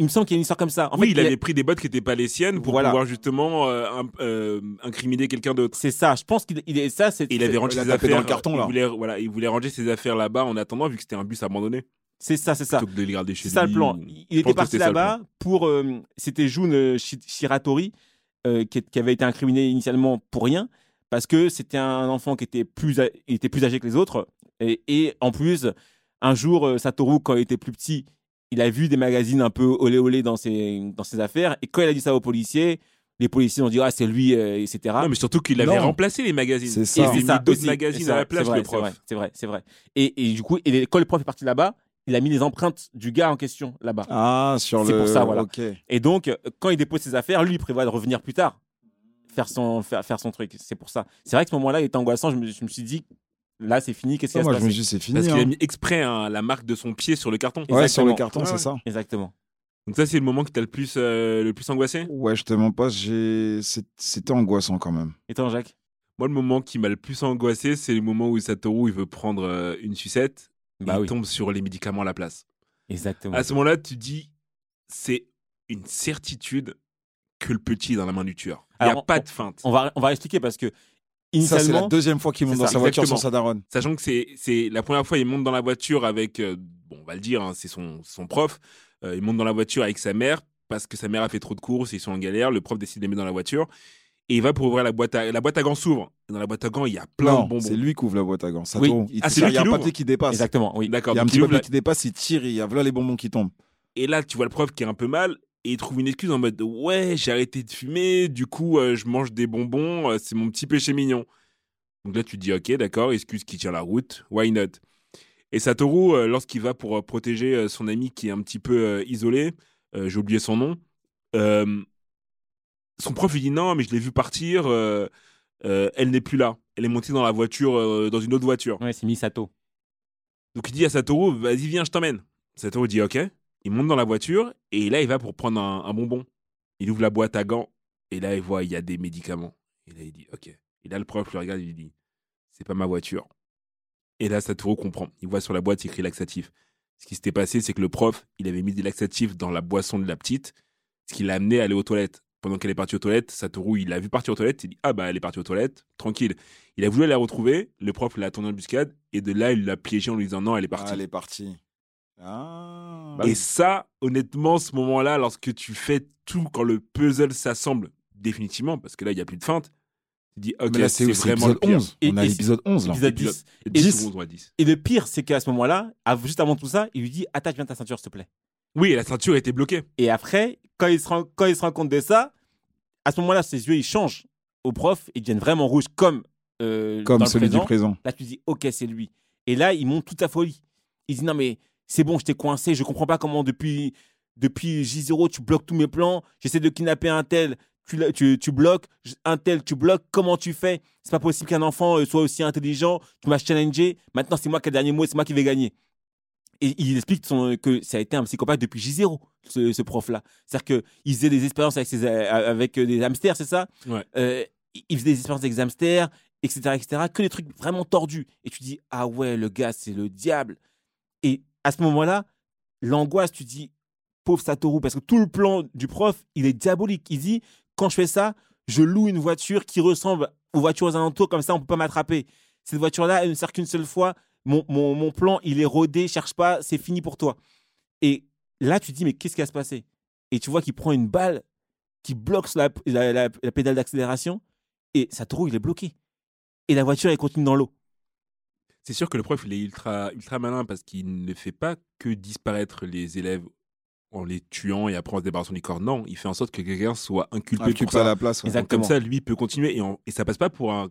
Il me semble qu'il y a une histoire comme ça. En oui, fait, il a- avait pris des bottes qui n'étaient pas les siennes pour Voilà. pouvoir justement euh, euh, incriminer quelqu'un d'autre. c'est ça. Je pense qu'il il est ça. C'est il avait rangé il a ses affaires. dans le carton, il là. voulait, voilà, il voulait ranger ses affaires là-bas en attendant, vu que c'était un bus abandonné. c'est ça, c'est ça. Plutôt que de les garder chez C'est ça le lui plan. ou- Il était parti le là-bas pour. euh, C'était Jun euh, Shi- Shiratori euh, qui, qui avait été incriminé initialement pour rien parce que c'était un enfant qui était plus, a- il était plus âgé que les autres. Et, et en plus, un jour, Satoru, quand il était plus petit, il a vu des magazines un peu olé olé dans ses, dans ses affaires. Et quand il a dit ça aux policiers, les policiers ont dit Ah, c'est lui, euh, etc. Non, mais surtout qu'il avait Non. remplacé les magazines. C'est ça. il c'est mis d'autres magazines à vrai, la place, c'est vrai, le prof. C'est vrai, c'est vrai. Et, et du coup, et quand le prof est parti là-bas, il a mis les empreintes du gars en question là-bas. Ah, sur C'est le. pour ça, voilà. Ok. Et donc, quand il dépose ses affaires, lui, il prévoit de revenir plus tard, faire son, faire, faire son truc. C'est pour ça. C'est vrai que ce moment-là, il était angoissant. Je me, je me suis dit, là, c'est fini. Qu'est-ce qui Ah, moi, je me passer dis, c'est fini. Parce qu'il hein. a mis exprès hein, la marque de son pied sur le carton. Ouais, sur le carton, Ouais, c'est ouais. ça. Exactement. Donc ça, c'est le moment qui t'a le plus, euh, le plus angoissé? Ouais, je te mens pas, j'ai... c'était angoissant quand même. Et toi, Jacques? Moi, le moment qui m'a le plus angoissé, c'est le moment où Satoru il veut prendre euh, une sucette. Bah et oui. il tombe sur les médicaments à la place. Exactement. À ce moment-là, tu dis, c'est une certitude que le petit est dans la main du tueur. Il n'y a pas de feinte. On va, on va expliquer parce que Ça, c'est la deuxième fois qu'il monte dans ça, sa voiture sans sa daronne. Sachant que c'est la première fois il monte dans la voiture avec euh, bon on va le dire hein, c'est son son prof Euh, il monte dans la voiture avec sa mère parce que sa mère a fait trop de courses ils sont en galère le prof décide de les mettre dans la voiture et il va pour ouvrir la boîte à la boîte à gants s'ouvre dans la boîte à gants il y a plein non, de bonbons c'est lui qui ouvre la boîte à gants. Ça Oui. tourne. Il Ah, c'est tire, lui il y a un papier qui dépasse. exactement, oui. d'accord Il y a un petit papier la- qui dépasse, il tire, il y a voilà les bonbons qui tombent. et là tu vois le prof qui est un peu mal et il trouve une excuse en mode ouais j'ai arrêté de fumer du coup euh, je mange des bonbons euh, c'est mon petit péché mignon donc là tu te dis ok d'accord excuse qui tient la route why not? Et Satoru euh, lorsqu'il va pour protéger son ami qui est un petit peu isolé j'ai oublié son nom son prof lui dit non mais je l'ai vu partir elle n'est plus là elle est montée dans la voiture dans une autre voiture Ouais, c'est Misato. donc il dit à Satoru, vas-y, viens, je t'emmène. Satoru dit ok. Il monte dans la voiture et là, il va pour prendre un, un bonbon. Il ouvre la boîte à gants et là, il voit, il y a des médicaments. Et là, il dit ok. Et là, le prof le regarde et lui dit, c'est pas ma voiture. Et là, Satoru comprend. Il voit sur la boîte écrit laxatif. Ce qui s'était passé, c'est que le prof, il avait mis des laxatifs dans la boisson de la petite, ce qui l'a amené à aller aux toilettes. Pendant qu'elle est partie aux toilettes, Satoru, il l'a vu partir aux toilettes, il dit Ah bah elle est partie aux toilettes, tranquille. Il a voulu la retrouver, le prof l'a tourné en embuscade, et de là, il l'a piégé en lui disant Non, elle est partie. Ah, elle est partie. Ah. Et ça, honnêtement, ce moment-là, lorsque tu fais tout, quand le puzzle s'assemble définitivement, parce que là, il n'y a plus de feinte, tu dis, ok, Mais là, c'est vraiment le l'épisode pire. 11. Et- On a et- l'épisode 11 là. Épisode Épisode 10. 10 10. ou 11 ou 10. Et le pire, c'est qu'à ce moment-là, juste avant tout ça, il lui dit Attache bien ta ceinture, s'il te plaît. Oui, et la ceinture était bloquée. Et après, quand il se rend, quand il se rend compte de ça, à ce moment-là, ses yeux, ils changent au prof, ils deviennent vraiment rouges comme, euh, Comme dans le celui présent. du présent. Là, tu dis, ok, c'est lui. Et là, il monte toute à folie. Il dit, non, mais c'est bon, je t'ai coincé, je comprends pas comment depuis, depuis J0, tu bloques tous mes plans. J'essaie de kidnapper un tel, tu, la- tu, tu bloques, un tel, tu bloques. Comment tu fais? C'est pas possible qu'un enfant euh, soit aussi intelligent. Tu m'as challengé. Maintenant, c'est moi qui ai le dernier mot, c'est moi qui vais gagner. Et il explique son- que ça a été un psychopathe depuis J0, ce, ce prof-là. C'est-à-dire qu'il faisait des expériences avec, ses, euh, avec euh, des hamsters, c'est ça? Ouais. Euh, il- Il faisait des expériences avec des hamsters, etc., etc. Que des trucs vraiment tordus. Et tu dis, ah ouais, le gars, c'est le diable. À ce moment-là, l'angoisse, tu dis, pauvre Satoru, parce que tout le plan du prof, il est diabolique. Il dit, quand je fais ça, je loue une voiture qui ressemble aux voitures aux alentours, comme ça, on peut pas m'attraper. Cette voiture-là, elle ne sert qu'une seule fois. Mon, plan, il est rodé, cherche pas, c'est fini pour toi. Et là, tu dis, mais qu'est-ce qui va se passer? Et tu vois qu'il prend une balle qui bloque la, la, la- la pédale d'accélération, et Satoru, il est bloqué. Et la voiture, elle continue dans l'eau. C'est sûr que le prof, il est ultra, ultra malin parce qu'il ne fait pas que disparaître les élèves en les tuant et après en se débarrassant du corps. Non, il fait en sorte que quelqu'un soit inculpé pour ça. à la place. ouais. Comme ça, lui, il peut continuer et, en- et ça passe pas pour un,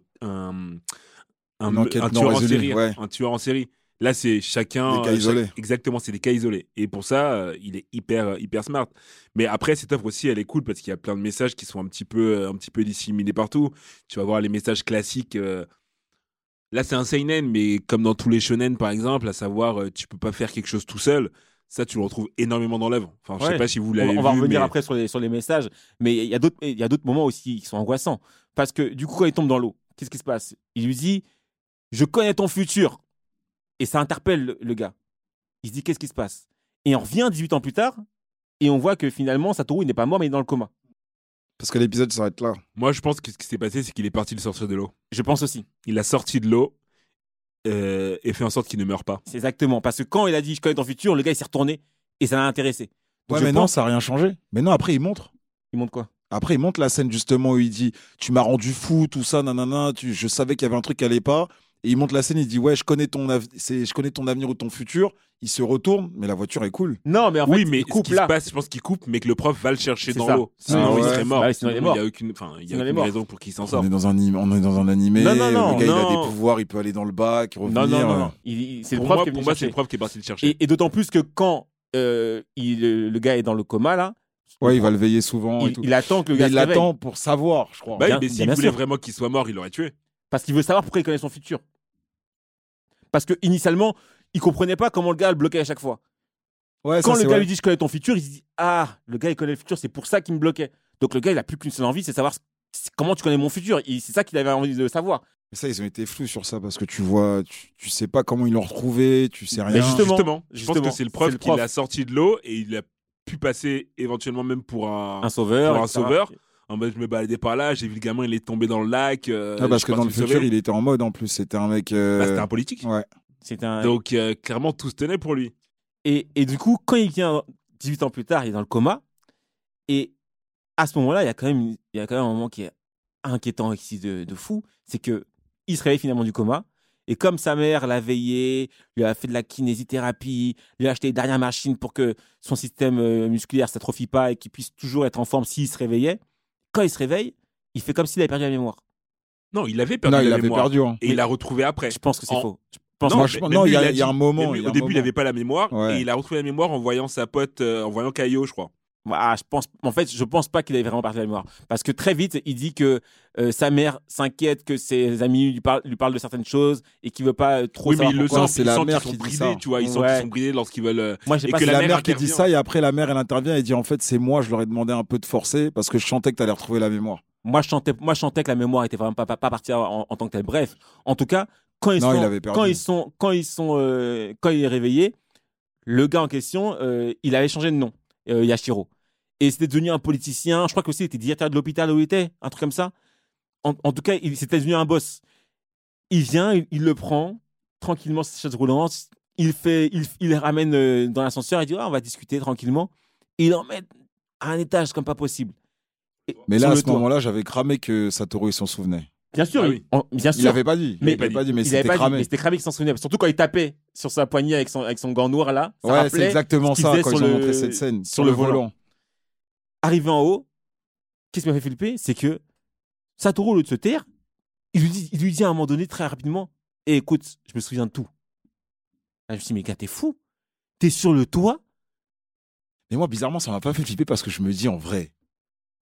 tueur en série. ouais. Un tueur en série. Là, c'est chacun. Des cas chaque- isolés. exactement, c'est des cas isolés. Et pour ça, euh, il est hyper, euh, hyper smart. Mais après, cette œuvre aussi, elle est cool parce qu'il y a plein de messages qui sont un petit peu, euh, un petit peu disséminés partout. Tu vas voir les messages classiques. euh, Là, c'est un seinen, mais comme dans tous les shonen, par exemple, à savoir, euh, tu peux pas faire quelque chose tout seul. Ça, tu le retrouves énormément dans l'œuvre. Enfin, je sais Ouais. pas si vous On, l'avez va- vu. on va revenir mais- après sur les, sur les messages, mais il y a d'autres il y a d'autres moments aussi qui sont angoissants. Parce que du coup, quand il tombe dans l'eau, qu'est-ce qui se passe? Il lui dit Je connais ton futur. Et ça interpelle le, le gars. Il se dit Qu'est-ce qui se passe? Et on revient 18 ans plus tard, et on voit que finalement, Satoru, il n'est pas mort, mais il est dans le coma. Parce que l'épisode s'arrête là. Moi, je pense que ce qui s'est passé, c'est qu'il est parti le sortir de l'eau. Je pense aussi. Il a sorti de l'eau euh, et fait en sorte qu'il ne meure pas. C'est exactement. Parce que quand il a dit Je connais ton futur, le gars, il s'est retourné et ça l'a intéressé. Donc Ouais, mais non, ça n'a rien changé. Mais non, après, il montre. Il montre quoi? Après, il montre la scène justement où il dit Tu m'as rendu fou, tout ça, nanana. Tu, je savais qu'il y avait un truc qui allait pas. Et il montre la scène, il dit Ouais, je connais ton, je connais ton avenir ou ton futur. Il se retourne, mais la voiture est cool. Non, mais en oui, fait, mais il coupe ce qui là. se passe, je pense qu'il coupe, mais que le prof va le chercher dans l'eau. Sinon, Ah il ouais. serait mort. Bah oui, sinon il est mort. n'y a aucune, enfin, il y Sinon a il aucune raison pour qu'il s'en On sorte. est, dans un, on est dans un animé. Non, non, non, le gars, il a des pouvoirs, il peut aller dans le bac, revenir. Non, non, non. Il- il- C'est le Pour prof moi, qui est pour moi, c'est le prof qui est parti le chercher. Et, et d'autant plus que quand euh, il, le gars est dans le coma, là, Ouais, il va le veiller souvent. et il, tout. il attend que le Mais gars il se réveille. l'attend pour savoir, je crois. bah oui, bien- mais s'il voulait sûr. vraiment qu'il soit mort, il l'aurait tué. Parce qu'il veut savoir pourquoi il connaît son futur. Parce que initialement, il comprenait pas comment le gars le bloquait à chaque fois. Ouais, Quand ça, le gars vrai. lui dit je connais ton futur, il se dit ah le gars il connaît le futur, c'est pour ça qu'il me bloquait. Donc le gars il a plus qu'une seule envie, c'est savoir comment tu connais mon futur. Et C'est ça qu'il avait envie de savoir. Mais ça, ils ont été flous sur ça parce que tu vois, tu, tu sais pas comment ils l'ont retrouvé, tu sais rien. Mais justement, Justement, je pense que c'est le prof c'est le qui prof. l'a sorti de l'eau et il a pu passer éventuellement même pour un, Un sauveur. pour un sauveur. En mode, je me baladais par là, j'ai vu le gamin, il est tombé dans le lac. euh, Ah, parce que dans le futur, il était en mode en plus. C'était un mec. euh, Bah, c'était un politique. Ouais. Un... Donc, euh, clairement, tout se tenait pour lui. Et, et du coup, quand il vient 18 ans plus tard, il est dans le coma. Et à ce moment-là, il y a quand même, il y a quand même un moment qui est inquiétant ici de, de fou. C'est que il se réveille finalement du coma. Et comme sa mère l'a veillé, lui a fait de la kinésithérapie, lui a acheté des dernières machines pour que son système euh, musculaire s'atrophie pas et qu'il puisse toujours être en forme s'il se réveillait, quand il se réveille, il fait comme s'il avait perdu la mémoire. Non, il avait perdu Non, il la avait mémoire. perdu. hein. Et il l'a retrouvé après. Je pense que c'est En- faux. Je pense Moi, que- je- mais- non, il y a- il y a un moment, mais il y lui, a au un début, il moment. n'avait pas la mémoire Ouais. et il a retrouvé la mémoire en voyant sa pote, euh, en voyant Caillot, je crois. Ah, je pense, en fait, je pense pas qu'il avait vraiment perdu la mémoire. Parce que très vite, il dit que euh, sa mère s'inquiète que ses amis lui parlent, lui parlent de certaines choses et qu'il veut pas euh, trop Oui, mais savoir il le sent, c'est la sent mère qu'ils qui sont dit bridés, ça. tu vois. Ils sentent Ouais. qu'ils sont bridés lorsqu'ils veulent. euh, Moi, j'ai et pas que C'est la la, mère mère qui dit ça et après la mère elle intervient et dit en fait c'est moi je leur ai demandé un peu de forcer parce que je sentais que t'allais retrouver la mémoire. Moi, je chantais, moi, je chantais que la mémoire était vraiment pas, pas, pas partie en, en tant que telle. Bref, en tout cas, quand ils Non, sont, il avait perdu. quand ils sont, quand ils sont, euh, quand il est réveillé, le gars en question, euh, il avait changé de nom, euh, Yashiro, et c'était devenu un politicien. Je crois que aussi il était directeur de l'hôpital où il était, un truc comme ça. En, en tout cas, il s'était devenu un boss. Il vient, il, il le prend tranquillement sa chaise roulante. Il fait, il, il le ramène euh, dans l'ascenseur. Il dit, Ah, on va discuter tranquillement. Et il l'emmène à un étage comme pas possible. Et- Mais là à ce moment-là j'avais cramé que Satoru il s'en souvenait. Bien sûr, Ah il- oui. en- bien Il sûr. avait pas dit. Mais- il avait pas dit mais il c'était cramé. mais c'était cramé qu'il s'en souvenait. Surtout quand il tapait sur sa poignée avec son, avec son gant noir là. Ça Ouais c'est exactement ça quand ils ont montré cette scène sur le volant. Arrivé en haut, qu'est-ce qui m'a fait flipper? C'est que Satoru, au lieu de se taire, il lui, dit, il lui dit à un moment donné très rapidement Eh, écoute, je me souviens de tout. Là, je me suis dit Mais gars, t'es fou T'es sur le toit Mais moi, bizarrement, ça m'a pas fait flipper parce que je me dis en vrai,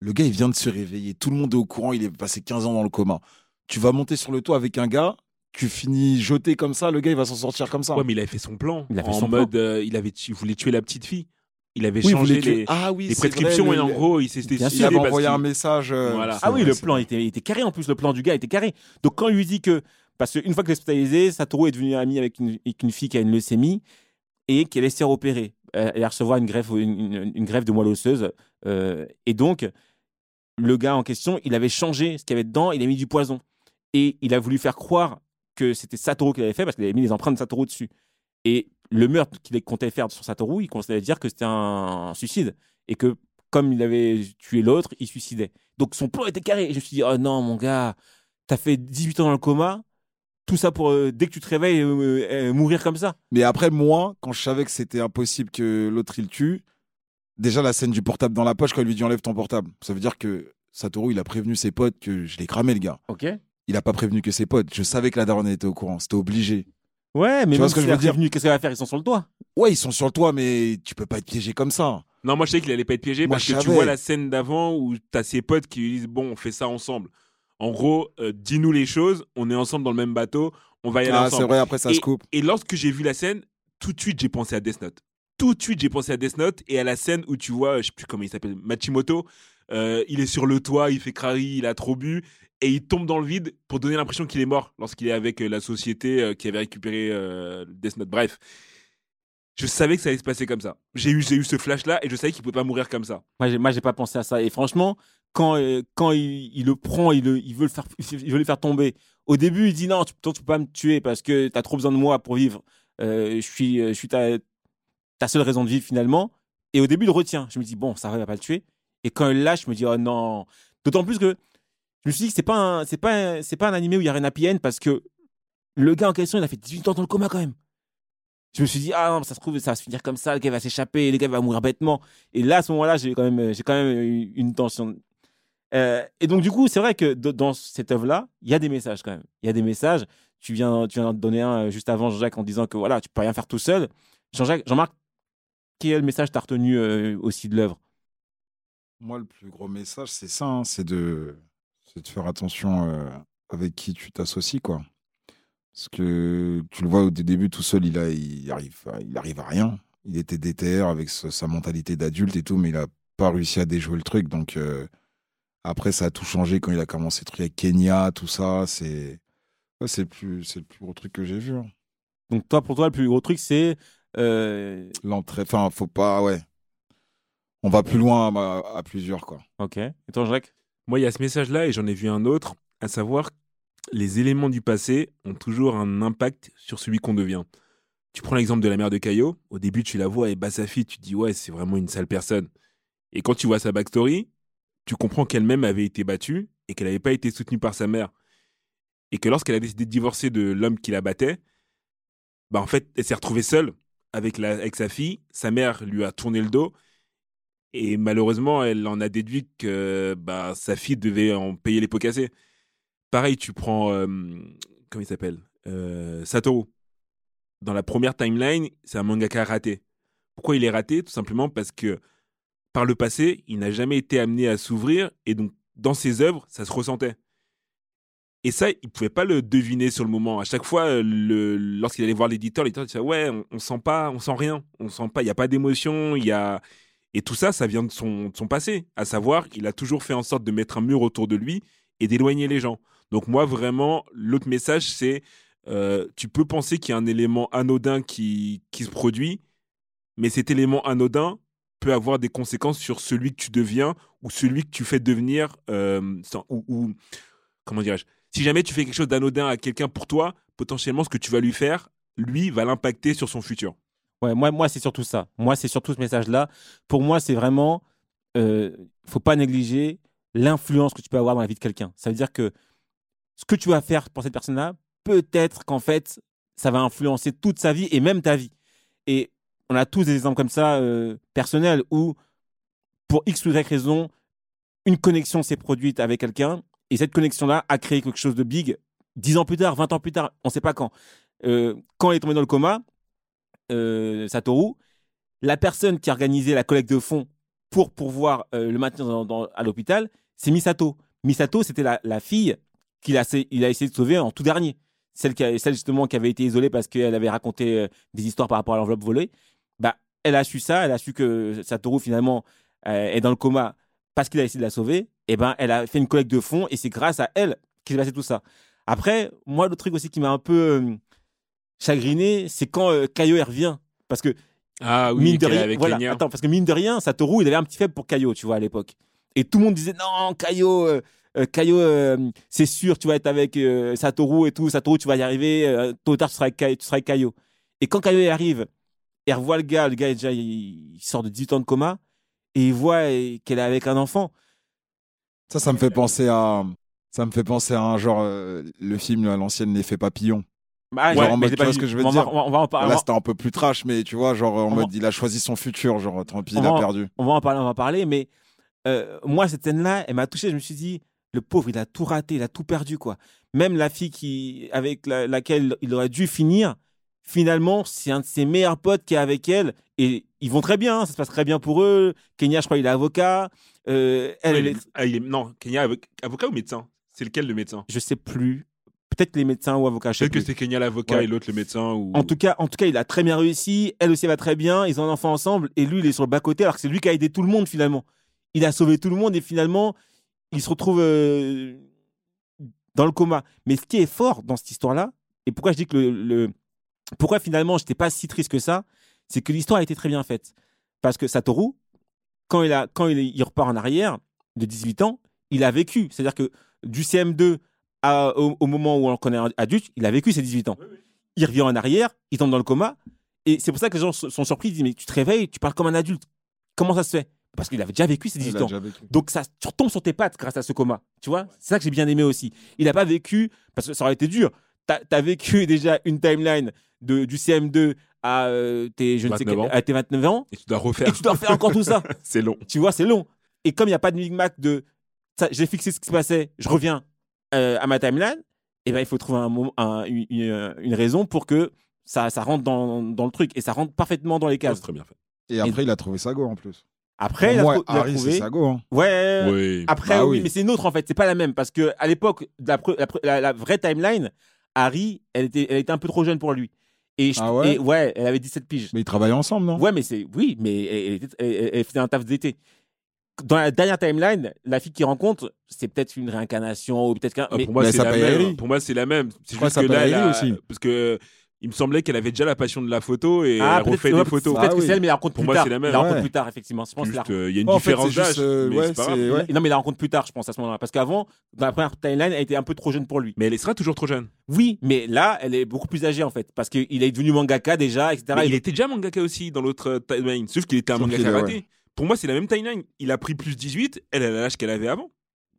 le gars, il vient de se réveiller. Tout le monde est au courant. Il est passé 15 ans dans le coma. Tu vas monter sur le toit avec un gars, tu finis jeté comme ça, le gars, il va s'en sortir comme ça. Ouais, mais il avait fait son plan. Il a fait en son mode, euh, il avait, tu- il voulait tuer la petite fille. Il avait Oui, changé les, Ah oui, les c'est vrai, prescriptions le- et en gros, il s'était il avait envoyé un message. euh, Voilà. Ah oui, vrai, le plan vrai. était, était carré en plus, le plan du gars était carré. Donc quand il lui dit que, parce qu'une fois qu'il est hospitalisé, Satoru est devenu ami avec une, avec une fille qui a une leucémie et qu'elle est se faire opérer. Euh, Elle va recevoir une greffe, une, une- une greffe de moelle osseuse. euh, et donc, le gars en question, il avait changé ce qu'il y avait dedans, il a mis du poison. Et il a voulu faire croire que c'était Satoru qui l'avait fait parce qu'il avait mis les empreintes de Satoru dessus. Et le meurtre qu'il comptait faire sur Satoru, il considérait dire que c'était un suicide. Et que comme il avait tué l'autre, il suicidait. Donc son plan était carré. Et je me suis dit, oh non, mon gars, t'as fait 18 ans dans le coma, tout ça pour, euh, dès que tu te réveilles, euh, euh, mourir comme ça. Mais après, moi, quand je savais que c'était impossible que l'autre il le tue, déjà la scène du portable dans la poche, quand il lui dit enlève ton portable, ça veut dire que Satoru, il a prévenu ses potes que je l'ai cramé, le gars. Ok. Il a pas prévenu que ses potes. Je savais que la daronne était au courant. C'était obligé. Ouais, mais Tu vois ce que je veux a dire qu'est-ce qu'elle va faire? Ils sont sur le toit. Ouais, ils sont sur le toit, mais tu peux pas être piégé comme ça. Non, moi je sais qu'il allait pas être piégé Moi, parce que tu vois la scène d'avant où t'as ses potes qui lui disent bon, on fait ça ensemble. En gros, euh, dis-nous les choses, on est ensemble dans le même bateau, on va y aller Ah, c'est vrai, après ça se coupe. Et lorsque j'ai vu la scène, tout de suite j'ai pensé à Death Note. Tout de suite j'ai pensé à Death Note et à la scène où tu vois, je sais plus comment il s'appelle, Machimoto, euh, il est sur le toit, il fait crari, il a trop bu et il tombe dans le vide pour donner l'impression qu'il est mort lorsqu'il est avec euh, la société euh, qui avait récupéré euh, Death Note. Bref, je savais que ça allait se passer comme ça. J'ai eu, eu ce flash là et je savais qu'il pouvait pas mourir comme ça. Moi, j'ai, moi, j'ai pas pensé à ça. Et franchement, quand, quand il, le prend, il, le- veut le faire, il veut le faire tomber. Au début, il dit non, tu, tu peux pas me tuer parce que tu as trop besoin de moi pour vivre. Je suis, je suis ta, ta seule raison de vivre finalement. Et au début, il retient. Je me dis bon, ça va, il va pas le tuer. Et quand il lâche, je me dis oh non. D'autant plus que je me suis dit que c'est pas un, c'est pas, c'est pas un animé où il y a happy end parce que le gars en question, il a fait 18 ans dans le coma quand même. Je me suis dit, ah non, ça se trouve, ça va se finir comme ça, le gars va s'échapper, le gars va mourir bêtement. Et là, à ce moment-là, j'ai quand même, j'ai quand même eu une tension. Euh, et donc, du coup, c'est vrai que dans cette œuvre-là, il y a des messages quand même. Il y a des messages. Tu viens, tu viens de donner un euh, juste avant, Jean-Jacques, en disant que voilà, tu peux rien faire tout seul. Jean-Jacques, Jean-Marc, quel message t'as retenu euh, aussi de l'œuvre? Moi, le plus gros message, c'est ça, hein, c'est de, c'est de faire attention euh, avec qui tu t'associes, quoi. Parce que tu le vois au dé- début, tout seul, il, a, il, arrive, à- il arrive à rien. Il était déter avec sa, sa mentalité d'adulte et tout, mais il a pas réussi à déjouer le truc. Donc, euh, après, ça a tout changé quand il a commencé le truc avec Kenya, tout ça. C'est ouais, c'est le, plus- le plus gros truc que j'ai vu. hein. Donc, toi, pour toi, le plus gros truc, c'est. euh, L'entrée, enfin, faut pas, ouais. on va plus loin à, à plusieurs, quoi. Ok. Et toi, Jacques? Moi, il y a ce message-là et j'en ai vu un autre, à savoir les éléments du passé ont toujours un impact sur celui qu'on devient. Tu prends l'exemple de la mère de Caillot, au début tu la vois et bat sa fille, tu te dis ouais, c'est vraiment une sale personne. Et quand tu vois sa backstory, tu comprends qu'elle-même avait été battue et qu'elle n'avait pas été soutenue par sa mère. Et que lorsqu'elle a décidé de divorcer de l'homme qui la battait, bah en fait, elle s'est retrouvée seule avec, la, avec sa fille. Sa mère lui a tourné le dos. Et malheureusement, elle en a déduit que bah, sa fille devait en payer les pots cassés. Pareil, tu prends. Comment il s'appelle euh, Satoru. Dans la première timeline, c'est un mangaka raté. Pourquoi il est raté? Tout simplement parce que par le passé, il n'a jamais été amené à s'ouvrir et donc dans ses œuvres, ça se ressentait. Et ça, il pouvait pas le deviner sur le moment. À chaque fois, lorsqu'il allait voir l'éditeur, l'éditeur disait ouais, on, on, sent pas, on sent rien, on sent pas, il y a pas d'émotion, il y a et tout ça, ça vient de son, passé. À savoir, il a toujours fait en sorte de mettre un mur autour de lui et d'éloigner les gens. Donc moi, vraiment, l'autre message, c'est euh, tu peux penser qu'il y a un élément anodin qui, qui se produit, mais cet élément anodin peut avoir des conséquences sur celui que tu deviens ou celui que tu fais devenir. Euh, ou, comment dirais-je Si jamais tu fais quelque chose d'anodin à quelqu'un pour toi, potentiellement ce que tu vas lui faire, lui, va l'impacter sur son futur. Ouais, moi, moi c'est surtout ça. Moi, c'est surtout ce message-là. Pour moi, c'est vraiment. Euh, faut pas négliger l'influence que tu peux avoir dans la vie de quelqu'un. Ça veut dire que ce que tu vas faire pour cette personne-là, peut-être qu'en fait, ça va influencer toute sa vie et même ta vie. Et on a tous des exemples comme ça euh, personnels où, pour X ou Y raison, une connexion s'est produite avec quelqu'un et cette connexion-là a créé quelque chose de big. Dix ans plus tard, 20 ans plus tard, on ne sait pas quand. Euh, quand il est tombé dans le coma, euh, Satoru, la personne qui a organisé la collecte de fonds pour pouvoir le maintenir à l'hôpital, c'est Misato. Misato, c'était la, fille qu'il a, il a essayé de sauver en tout dernier. Celle, qui celle justement qui avait été isolée parce qu'elle avait raconté euh, des histoires par rapport à l'enveloppe volée. Bah, elle a su ça, elle a su que Satoru finalement euh, est dans le coma parce qu'il a essayé de la sauver. Et ben, elle a fait une collecte de fonds et c'est grâce à elle qu'il s'est passé tout ça. Après, moi, le truc aussi qui m'a un peu euh, chagriné, c'est quand Kaio revient. Parce que ah oui, mine de rien, voilà, attends, parce que mine de rien, Satoru, il avait un petit faible pour Kaio, tu vois, à l'époque. Et tout le monde disait non, Kaio, Kaio, euh, euh, c'est sûr, tu vas être avec euh, Satoru et tout. Satoru, tu vas y arriver. tôt ou tard, tu seras, avec, tu seras. Et quand Kaio arrive, il revoit le gars. Le gars, déjà, il, sort de 18 ans de coma. Et il voit qu'elle est avec un enfant. Ça, ça me fait penser à. Ça me fait penser à un genre. le film à l'ancienne L'effet papillon. Bah, genre en mode, tu vois ce que je veux dire on va, en parler. Là, c'était un peu plus trash, mais tu vois, genre en mode, il a choisi son futur, genre tant pis, il a perdu. On va en parler, on va en parler, mais moi, cette scène-là, elle m'a touché. Je me suis dit, le pauvre, il a tout raté, il a tout perdu, quoi. Même la fille qui, avec laquelle il aurait dû finir, finalement, c'est un de ses meilleurs potes qui est avec elle. Et ils vont très bien, hein, ça se passe très bien pour eux. Kenya, je crois, il est avocat. Euh, elle, ah, non, Kenya, avocat ou médecin? C'est lequel le médecin? Je sais plus. Peut-être les médecins ou avocats. Peut-être que c'est Kenya l'avocat et l'autre le médecin. Ou... En tout cas, en tout cas, il a très bien réussi. Elle aussi va très bien. Ils ont un enfant ensemble et lui, il est sur le bas côté alors que c'est lui qui a aidé tout le monde finalement. Il a sauvé tout le monde et finalement, il se retrouve euh, dans le coma. Mais ce qui est fort dans cette histoire-là, et pourquoi je dis que le, pourquoi finalement je n'étais pas si triste que ça, c'est que l'histoire a été très bien faite. Parce que Satoru, quand il, a, quand il, repart en arrière de 18 ans, il a vécu. C'est-à-dire que du CM2 au, moment où on le connaît adulte, il a vécu ses 18 ans. Il revient en arrière, il tombe dans le coma. Et c'est pour ça que les gens sont surpris. Ils disent Mais tu te réveilles, tu parles comme un adulte. Comment ça se fait? Parce qu'il avait déjà vécu ses 18 ans. Donc ça, tu retombes sur tes pattes grâce à ce coma. Tu vois? C'est ça que j'ai bien aimé aussi. Il n'a pas vécu, parce que ça aurait été dur. Tu as, vécu déjà une timeline de, du CM2 à, euh, tes, je ne sais à tes 29 ans. Et tu dois refaire. Et tu dois refaire encore tout ça. c'est long. Tu vois, c'est long. Et comme il n'y a pas de micmac de j'ai fixé ce qui se passait, je reviens euh, à ma timeline, et eh ben, il faut trouver un, une, raison pour que ça, ça rentre dans, dans, le truc. Et ça rentre parfaitement dans les cases. très bien fait. Et après, il a trouvé ça go en plus. Après, il a, moi, Harry, c'est Sago. Hein. Ouais. Après, bah oui. mais c'est une autre en fait. C'est pas la même parce que à l'époque, la, la, vraie timeline, Harry, elle était, elle était un peu trop jeune pour lui. Et, ah ouais, ouais elle avait 17 piges. Mais ils travaillaient ensemble, non? Ouais, mais c'est oui, mais elle, elle, faisait un taf d'été. Dans la dernière timeline, la fille qu'il rencontre, c'est peut-être une réincarnation ou peut-être qu'un. Ah, pour, moi, c'est la même. pour moi, c'est la même. C'est juste que là, aussi. parce que il me semblait qu'elle avait déjà la passion de la photo et Ah, elle refait des ouais, photos. Peut-être Ah que oui. c'est elle, mais la rencontre Pour plus moi, tard. c'est la même. La rencontre Ouais. plus tard, effectivement. Je pense euh, il y a une En fait, différence c'est juste, d'âge, euh, mais ouais, c'est pas c'est- grave. ouais. Non, mais il la rencontre plus tard, je pense, à ce moment-là. Parce qu'avant, dans la première timeline, elle était un peu trop jeune pour lui. Mais elle sera toujours trop jeune. Oui, mais là, elle est beaucoup plus âgée, en fait. Parce qu'il est devenu mangaka déjà, etc. Mais Il était déjà mangaka aussi dans l'autre timeline, sauf qu'il était un mangaka raté. Pour moi, c'est la même timeline. Il a pris plus 18, elle elle a l'âge qu'elle avait avant.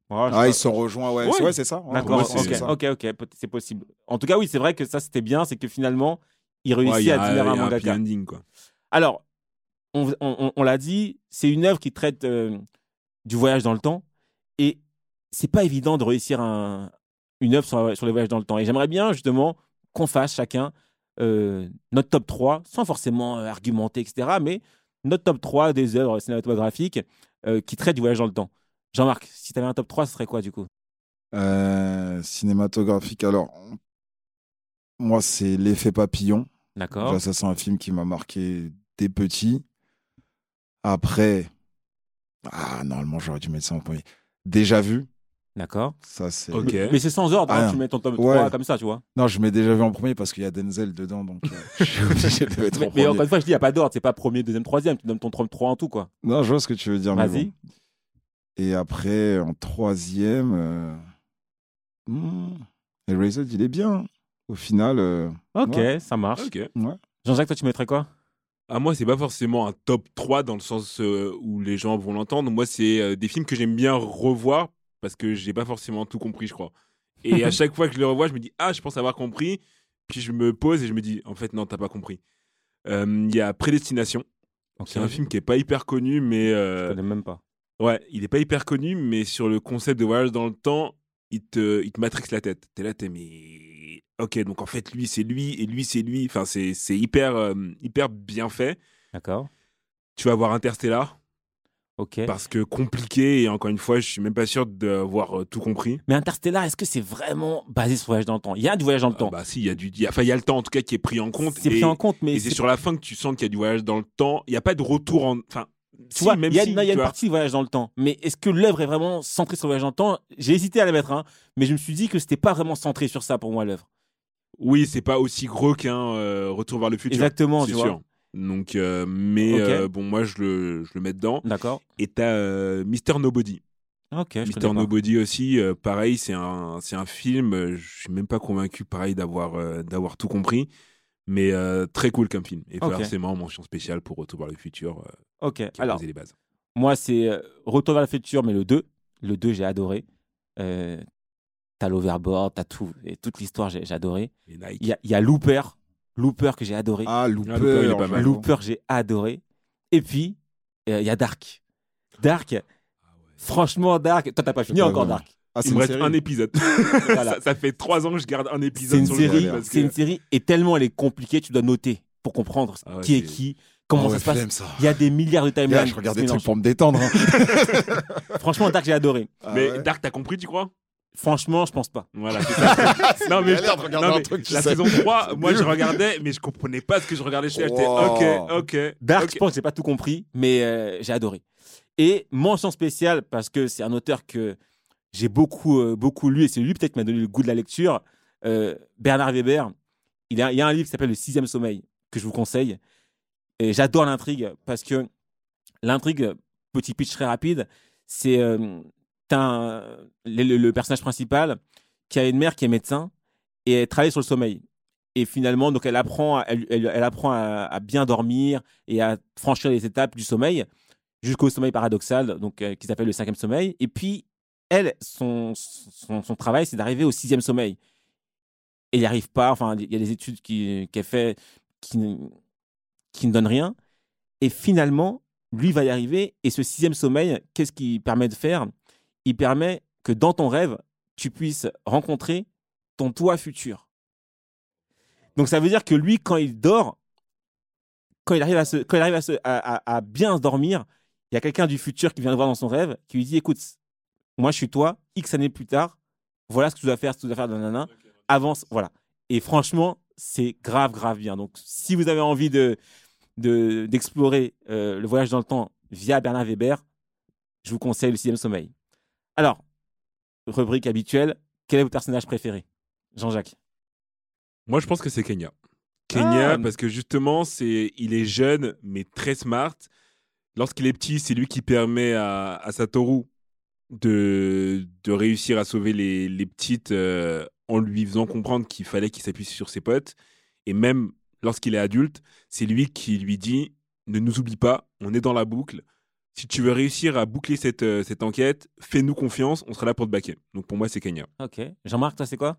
Ah, ils se sont rejoints, ouais, Ouais. c'est ouais, c'est ça. Ouais, D'accord, ok, ça. ok, c'est possible. En tout cas, oui, c'est vrai que ça, c'était bien, c'est que finalement, il réussit il y a, à a un un mangaka. ending, quoi. Alors, on, on- on- on l'a dit, c'est une œuvre qui traite euh, du voyage dans le temps, et c'est pas évident de réussir un- une œuvre sur, sur le voyage dans le temps. Et j'aimerais bien, justement, qu'on fasse chacun euh, notre top 3, sans forcément euh, argumenter, etc., mais notre top 3 des œuvres cinématographiques euh, qui traitent du voyage dans le temps. Jean-Marc, si tu avais un top 3, ce serait quoi, du coup? Euh, cinématographique, alors, moi, c'est L'effet papillon. D'accord ça, c'est un film qui m'a marqué dès petit. Après, ah, normalement, j'aurais dû mettre ça en premier. Déjà vu, D'accord. ça, c'est. Ok. Mais c'est sans ordre, hein, Ah, tu mets ton top ouais. 3 comme ça, tu vois. Non, je mets déjà vu en premier parce qu'il y a Denzel dedans, donc euh, je suis obligé de mettre Mais, en mais premier. encore une fois, je dis, il n'y a pas d'ordre, c'est pas premier, deuxième, troisième, tu donnes ton top 3 en tout, quoi. Non, je vois ce que tu veux dire. mais Vas-y. bon. Et après, en troisième, euh... hmm, Erased, il est bien. Au final, euh, Ok, Ouais. ça marche. Ok. Jean-Jacques, toi, tu mettrais quoi? Ah, moi, c'est pas forcément un top 3 dans le sens euh, où les gens vont l'entendre. Moi, c'est euh, des films que j'aime bien revoir parce que j'ai pas forcément tout compris, je crois. Et à chaque fois que je le revois, je me dis, ah, je pense avoir compris. Puis je me pose et je me dis, en fait, non, t'as pas compris. Euh, Il y a Prédestination. C'est un film qui est pas hyper connu, mais. Je euh, connais même pas. Ouais, il est pas hyper connu, mais sur le concept de voyage dans le temps, il te, il te matrixe la tête. T'es là, t'es mais. Ok, donc en fait, lui, c'est lui, et lui, c'est lui. Enfin, c'est c'est hyper, euh, hyper bien fait. D'accord. Tu vas voir Interstellar, Parce que compliqué, et encore une fois, je suis même pas sûr d'avoir euh, tout compris. Mais Interstellar, est-ce que c'est vraiment basé sur le voyage dans le temps? Il y a du voyage dans le Ah temps. bah si, il y a du, il y a- enfin, il y a le temps en tout cas qui est pris en compte. c'est pris en compte, mais et c'est sur la fin que tu sens qu'il y a du voyage dans le temps. Il n'y a pas de retour en, enfin, Tu si, vois, même il y a, si, non, il y a une vois. partie du voyage dans le temps. Mais est-ce que l'œuvre est vraiment centrée sur le voyage dans le temps? J'ai hésité à la mettre, hein, mais je me suis dit que c'était pas vraiment centré sur ça pour moi, l'œuvre. Oui, c'est pas aussi gros qu'un euh, Retour vers le futur. Exactement, c'est tu sûr. vois. Donc, euh, mais euh, bon, moi, je le, je le mets dedans. D'accord. Et t'as euh, Mister Nobody. Ok, je Mister. Nobody aussi, euh, pareil, c'est un, c'est un film. Je suis même pas convaincu, pareil, d'avoir, d'avoir tout compris. Mais très cool comme film. Et Ok. forcément, mention spéciale pour Retour vers le futur, Ok, qui alors, les bases. moi, c'est Retour vers le futur, mais le 2. Le 2, j'ai adoré. T'as l'overboard, t'as tout. Et toute l'histoire, j'ai adoré. Les Nike. Il y a, il y a Looper. Looper que j'ai adoré. Ah, Looper, Ah, Looper, il est pas mal. Looper, j'ai adoré. Et puis, euh, il y a Dark. Dark, franchement, Dark. Toi, t'as pas fini pas encore. Dark. Ah, c'est Il me une reste série. un épisode. Voilà. ça, ça fait trois ans que je garde un C'est épisode une sur le série, c'est une série, et tellement elle est compliquée, tu dois noter pour comprendre Ah ouais, qui est c'est- qui, comment Ah ça ouais, se passe. ça. Il y a des milliards de timelines. je regarde des trucs pour me détendre. hein. Franchement, Dark, j'ai adoré. Ah Mais ouais. Dark, t'as compris, tu crois? Franchement, je pense pas. Voilà, c'est ça. non, mais, regarder non, un truc, la sais. saison 3, moi je regardais, mais je comprenais pas ce que je regardais. J'étais j'étais, Wow. ok, ok. Dark, je pense que j'ai pas tout compris, mais euh, j'ai adoré. Et mention spéciale, parce que c'est un auteur que j'ai beaucoup, euh, beaucoup lu, et c'est lui peut-être qui m'a donné le goût de la lecture, euh, Bernard Weber. Il y, a, il y a un livre qui s'appelle Le Sixième Sommeil, que je vous conseille. Et j'adore l'intrigue, parce que l'intrigue, petit pitch très rapide, c'est euh, t'as le, personnage principal qui a une mère qui est médecin, et elle travaille sur le sommeil. Et finalement, donc elle apprend, à- elle, elle- apprend à, bien dormir et à franchir les étapes du sommeil jusqu'au sommeil paradoxal, donc euh, qui s'appelle le cinquième sommeil. Et puis elle, son, son, travail, c'est d'arriver au sixième sommeil. Et il n'y arrive pas. Enfin, il y a des études qu'elle fait qui, qui ne donnent rien. Et finalement, lui va y arriver. Et ce sixième sommeil, qu'est-ce qu'il permet de faire? Il permet que dans ton rêve, tu puisses rencontrer ton toi futur. Donc ça veut dire que lui, quand il dort, quand il arrive à, se, quand il arrive à, se, à, à- à bien dormir, il y a quelqu'un du futur qui vient le voir dans son rêve, qui lui dit, écoute, moi je suis toi, X années plus tard, voilà ce que tu dois faire, ce que tu dois faire, nanana, avance, voilà. Et franchement, c'est grave, grave bien. Donc si vous avez envie de de- d'explorer euh, le voyage dans le temps via Bernard Weber, je vous conseille le sixième sommeil. Alors, rubrique habituelle, quel est votre personnage préféré? Jean-Jacques. Moi je pense que c'est Kenya. Kenya, Ah. parce que justement, c'est, il est jeune, mais très smart. Lorsqu'il est petit, c'est lui qui permet à, à Satoru de, de réussir à sauver les, les petites euh, en lui faisant comprendre qu'il fallait qu'il s'appuie sur ses potes. Et même lorsqu'il est adulte, c'est lui qui lui dit Ne nous oublie pas, on est dans la boucle. Si tu veux réussir à boucler cette, euh, cette enquête, fais-nous confiance, on sera là pour te baquer. Donc pour moi, c'est Kenya. Ok. Jean-Marc, toi, c'est quoi?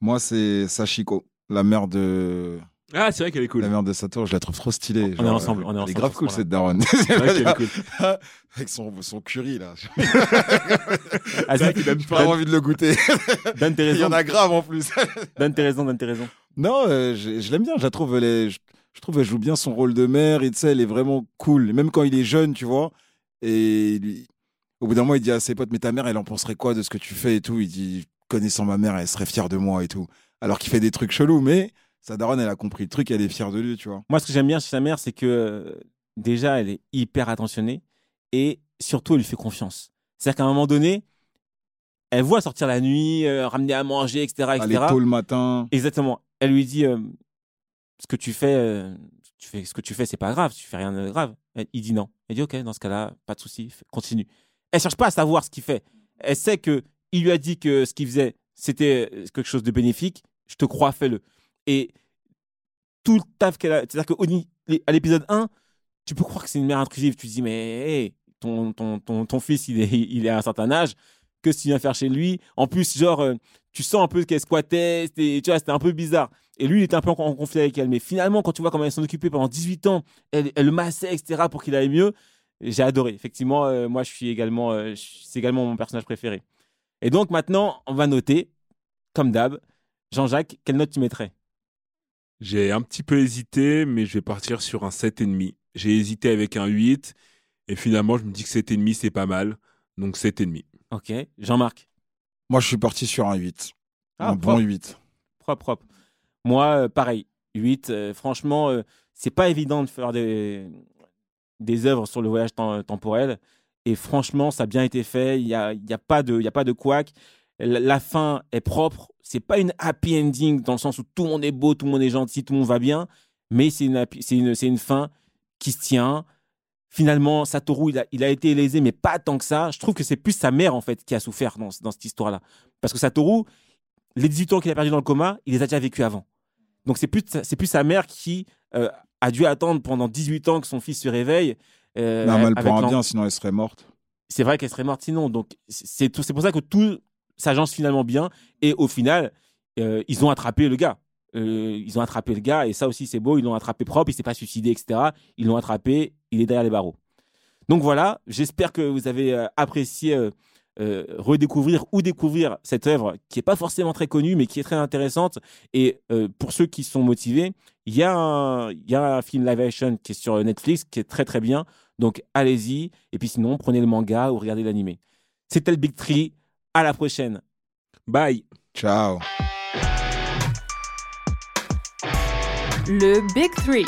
Moi, c'est Sachiko, la mère de Ah, c'est vrai qu'elle est cool. la mère de Satoru. Je la trouve trop stylée. On est ensemble, on est Elle ensemble est grave cool cette daronne. C'est vrai qu'elle est cool. Avec son, son curry là. Ah, C'est vrai qu'il donne J'ai pas envie de le goûter. Donne tes Il y en a grave en plus. Donne tes raisons, donne tes raisons. Non, euh, je, je l'aime bien. Je la trouve, elle est- je, je trouve, elle joue bien son rôle de mère. Et tu sais, elle est vraiment cool. Même quand il est jeune, tu vois. Et lui- au bout d'un moment, il dit à ses potes, mais ta mère, elle en penserait quoi de ce que tu fais et tout? Il dit, connaissant ma mère, elle serait fière de moi et tout. Alors qu'il fait des trucs chelous, mais sa daronne, elle a compris le truc, elle est fière de lui, tu vois. Moi, ce que j'aime bien chez sa mère, c'est que euh, déjà, elle est hyper attentionnée et surtout, elle lui fait confiance. C'est-à-dire qu'à un moment donné, elle voit sortir la nuit, euh, ramener à manger, etc. Elle est etc. tôt le matin. Exactement. Elle lui dit euh, ce que tu fais, tu fais, ce que tu fais, c'est pas grave. Tu fais rien de grave. Il dit non. Elle dit ok, dans ce cas-là, pas de souci, continue. Elle cherche pas à savoir ce qu'il fait. Elle sait que il lui a dit que ce qu'il faisait, c'était euh, quelque chose de bénéfique. Je te crois, fais-le. Et tout le taf qu'elle a, c'est-à-dire qu'à l'épisode 1, tu peux croire que c'est une mère intrusive. Tu te dis mais ton, ton, ton, ton fils, il est, il est à un certain âge. Que tu viens faire chez lui En plus, genre, euh, tu sens un peu qu'elle squattait, tu vois, c'était un peu bizarre. Et lui, il était un peu en, en conflit avec elle. Mais finalement, quand tu vois comment elle s'en occupait pendant 18 ans, elle, elle le massait, etc., pour qu'il aille mieux, j'ai adoré. Effectivement, euh, moi, je suis également, euh, c'est également mon personnage préféré. Et donc, maintenant, on va noter, comme d'hab, Jean-Jacques, quelle note tu mettrais? J'ai un petit peu hésité, mais je vais partir sur un 7,5. J'ai hésité avec un 8, et finalement, je me dis que 7,5, c'est pas mal. Donc 7,5. Ok. Jean-Marc? Moi, je suis parti sur un 8. Ah, un bon propre. 8. Propre, propre. Moi, euh, pareil. 8. euh, franchement, euh, c'est pas évident de faire des, des œuvres sur le voyage tem- temporel. Et franchement, ça a bien été fait. Il n'y a, y a pas de, y a pas de couac. La, fin est propre. C'est pas une happy ending dans le sens où tout le monde est beau, tout le monde est gentil, tout le monde va bien. Mais c'est une, une, une fin qui se tient. Finalement, Satoru, il a, il a été lésé, mais pas tant que ça. Je trouve que c'est plus sa mère, en fait, qui a souffert dans, dans cette histoire-là. Parce que Satoru, les 18 ans qu'il a perdu dans le coma, il les a déjà vécus avant. Donc c'est plus, c'est plus sa mère qui euh, a dû attendre pendant 18 ans que son fils se réveille. euh, Mais un l'en- bien, sinon elle serait morte. C'est vrai qu'elle serait morte sinon. Donc c'est c'est pour ça que tout s'agence finalement bien. Et au final, euh, ils ont attrapé le gars. Euh, ils ont attrapé le gars et ça aussi c'est beau. Ils l'ont attrapé propre. Il s'est pas suicidé, etc. Ils l'ont attrapé. Il est derrière les barreaux. Donc voilà. J'espère que vous avez euh, apprécié euh, redécouvrir ou découvrir cette œuvre qui est pas forcément très connue mais qui est très intéressante. Et euh, pour ceux qui sont motivés, il y, a un- il y a un film live action qui est sur Netflix qui est très très bien. Donc allez-y. Et puis sinon, prenez le manga ou regardez l'animé. C'était le Big Tree. À la prochaine. Bye Ciao. Le Big Three.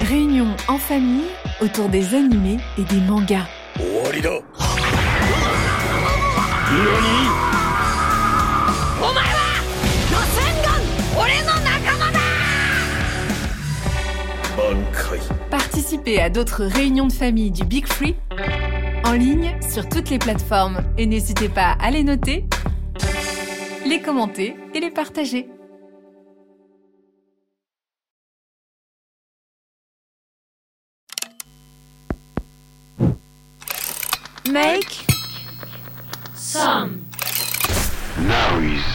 Réunion en famille autour des animés et des mangas. Participez à d'autres réunions de famille du Big Free. En ligne sur toutes les plateformes. Et n'hésitez pas à les noter, les commenter et les partager. Make Now he's